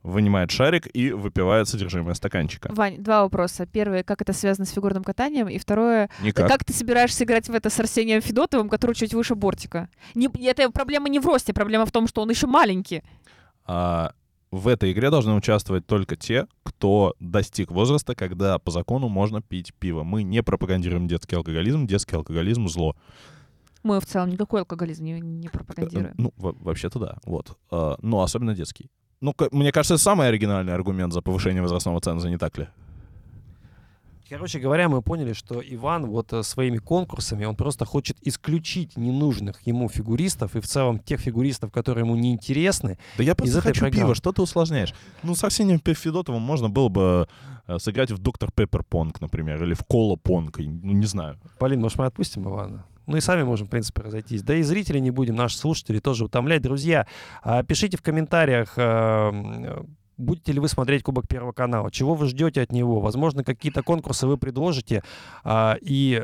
вынимает шарик и выпивает содержимое стаканчика. Вань, два вопроса. Первый, как это связано с фигурным катанием? И второе, Никак. как ты собираешься играть в это с Арсением Федотовым, который чуть выше бортика? Не, это проблема не в росте, проблема в том, что он еще маленький. А, в этой игре должны участвовать только те, кто достиг возраста, когда по закону можно пить пиво. Мы не пропагандируем детский алкоголизм. Детский алкоголизм — зло. Мы в целом никакой алкоголизм не, не Э, пропагандируем. Ну, во- вообще-то да. Вот. А, но особенно детский. Ну, мне кажется, это самый оригинальный аргумент за повышение возрастного ценза, не так ли? Короче говоря, мы поняли, что Иван вот э, своими конкурсами, он просто хочет исключить ненужных ему фигуристов и в целом тех фигуристов, которые ему не интересны. Да я просто хочу программы. пива, что ты усложняешь? Ну, с Арсением Пе- Федотовым можно было бы э, сыграть в Доктор Пеппер Понг, например, или в Кола Понг, ну, не знаю. Полин, может, мы отпустим Ивана? Ну и сами можем, в принципе, разойтись. Да и зрителей не будем, наши слушатели тоже утомлять. Друзья, а, пишите в комментариях, э, м, будете ли вы смотреть Кубок Первого канала, чего вы ждете от него. Возможно, какие-то конкурсы вы предложите. а, И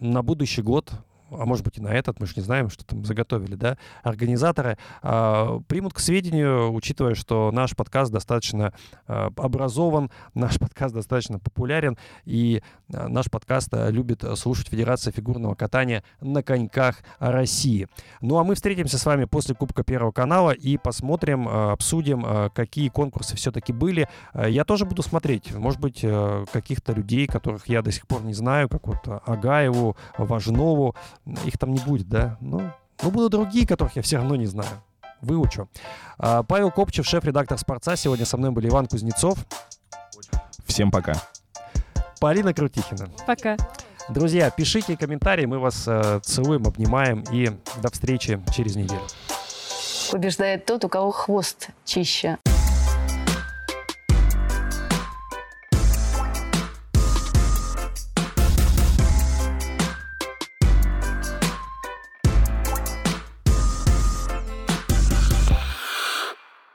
на будущий год а может быть и на этот, мы же не знаем, что там заготовили, да, организаторы, а, примут к сведению, учитывая, что наш подкаст достаточно а, образован, наш подкаст достаточно популярен, и а, наш подкаст а, любит слушать Федерация фигурного катания на коньках России. Ну а мы встретимся с вами после Кубка Первого канала и посмотрим, а, обсудим, а, какие конкурсы все-таки были. А, Я тоже буду смотреть, может быть, э, каких-то людей, которых я до сих пор не знаю, как вот Агаеву, Важнову, их там не будет, да? Ну, ну будут другие, которых я все равно не знаю. Выучу. А, Павел Копчев, шеф-редактор «Спорца». Сегодня со мной был Иван Кузнецов. Всем пока. Полина Крутихина. Пока. Друзья, пишите комментарии, мы вас э, целуем, обнимаем и до встречи через неделю. Побеждает тот, у кого хвост чище.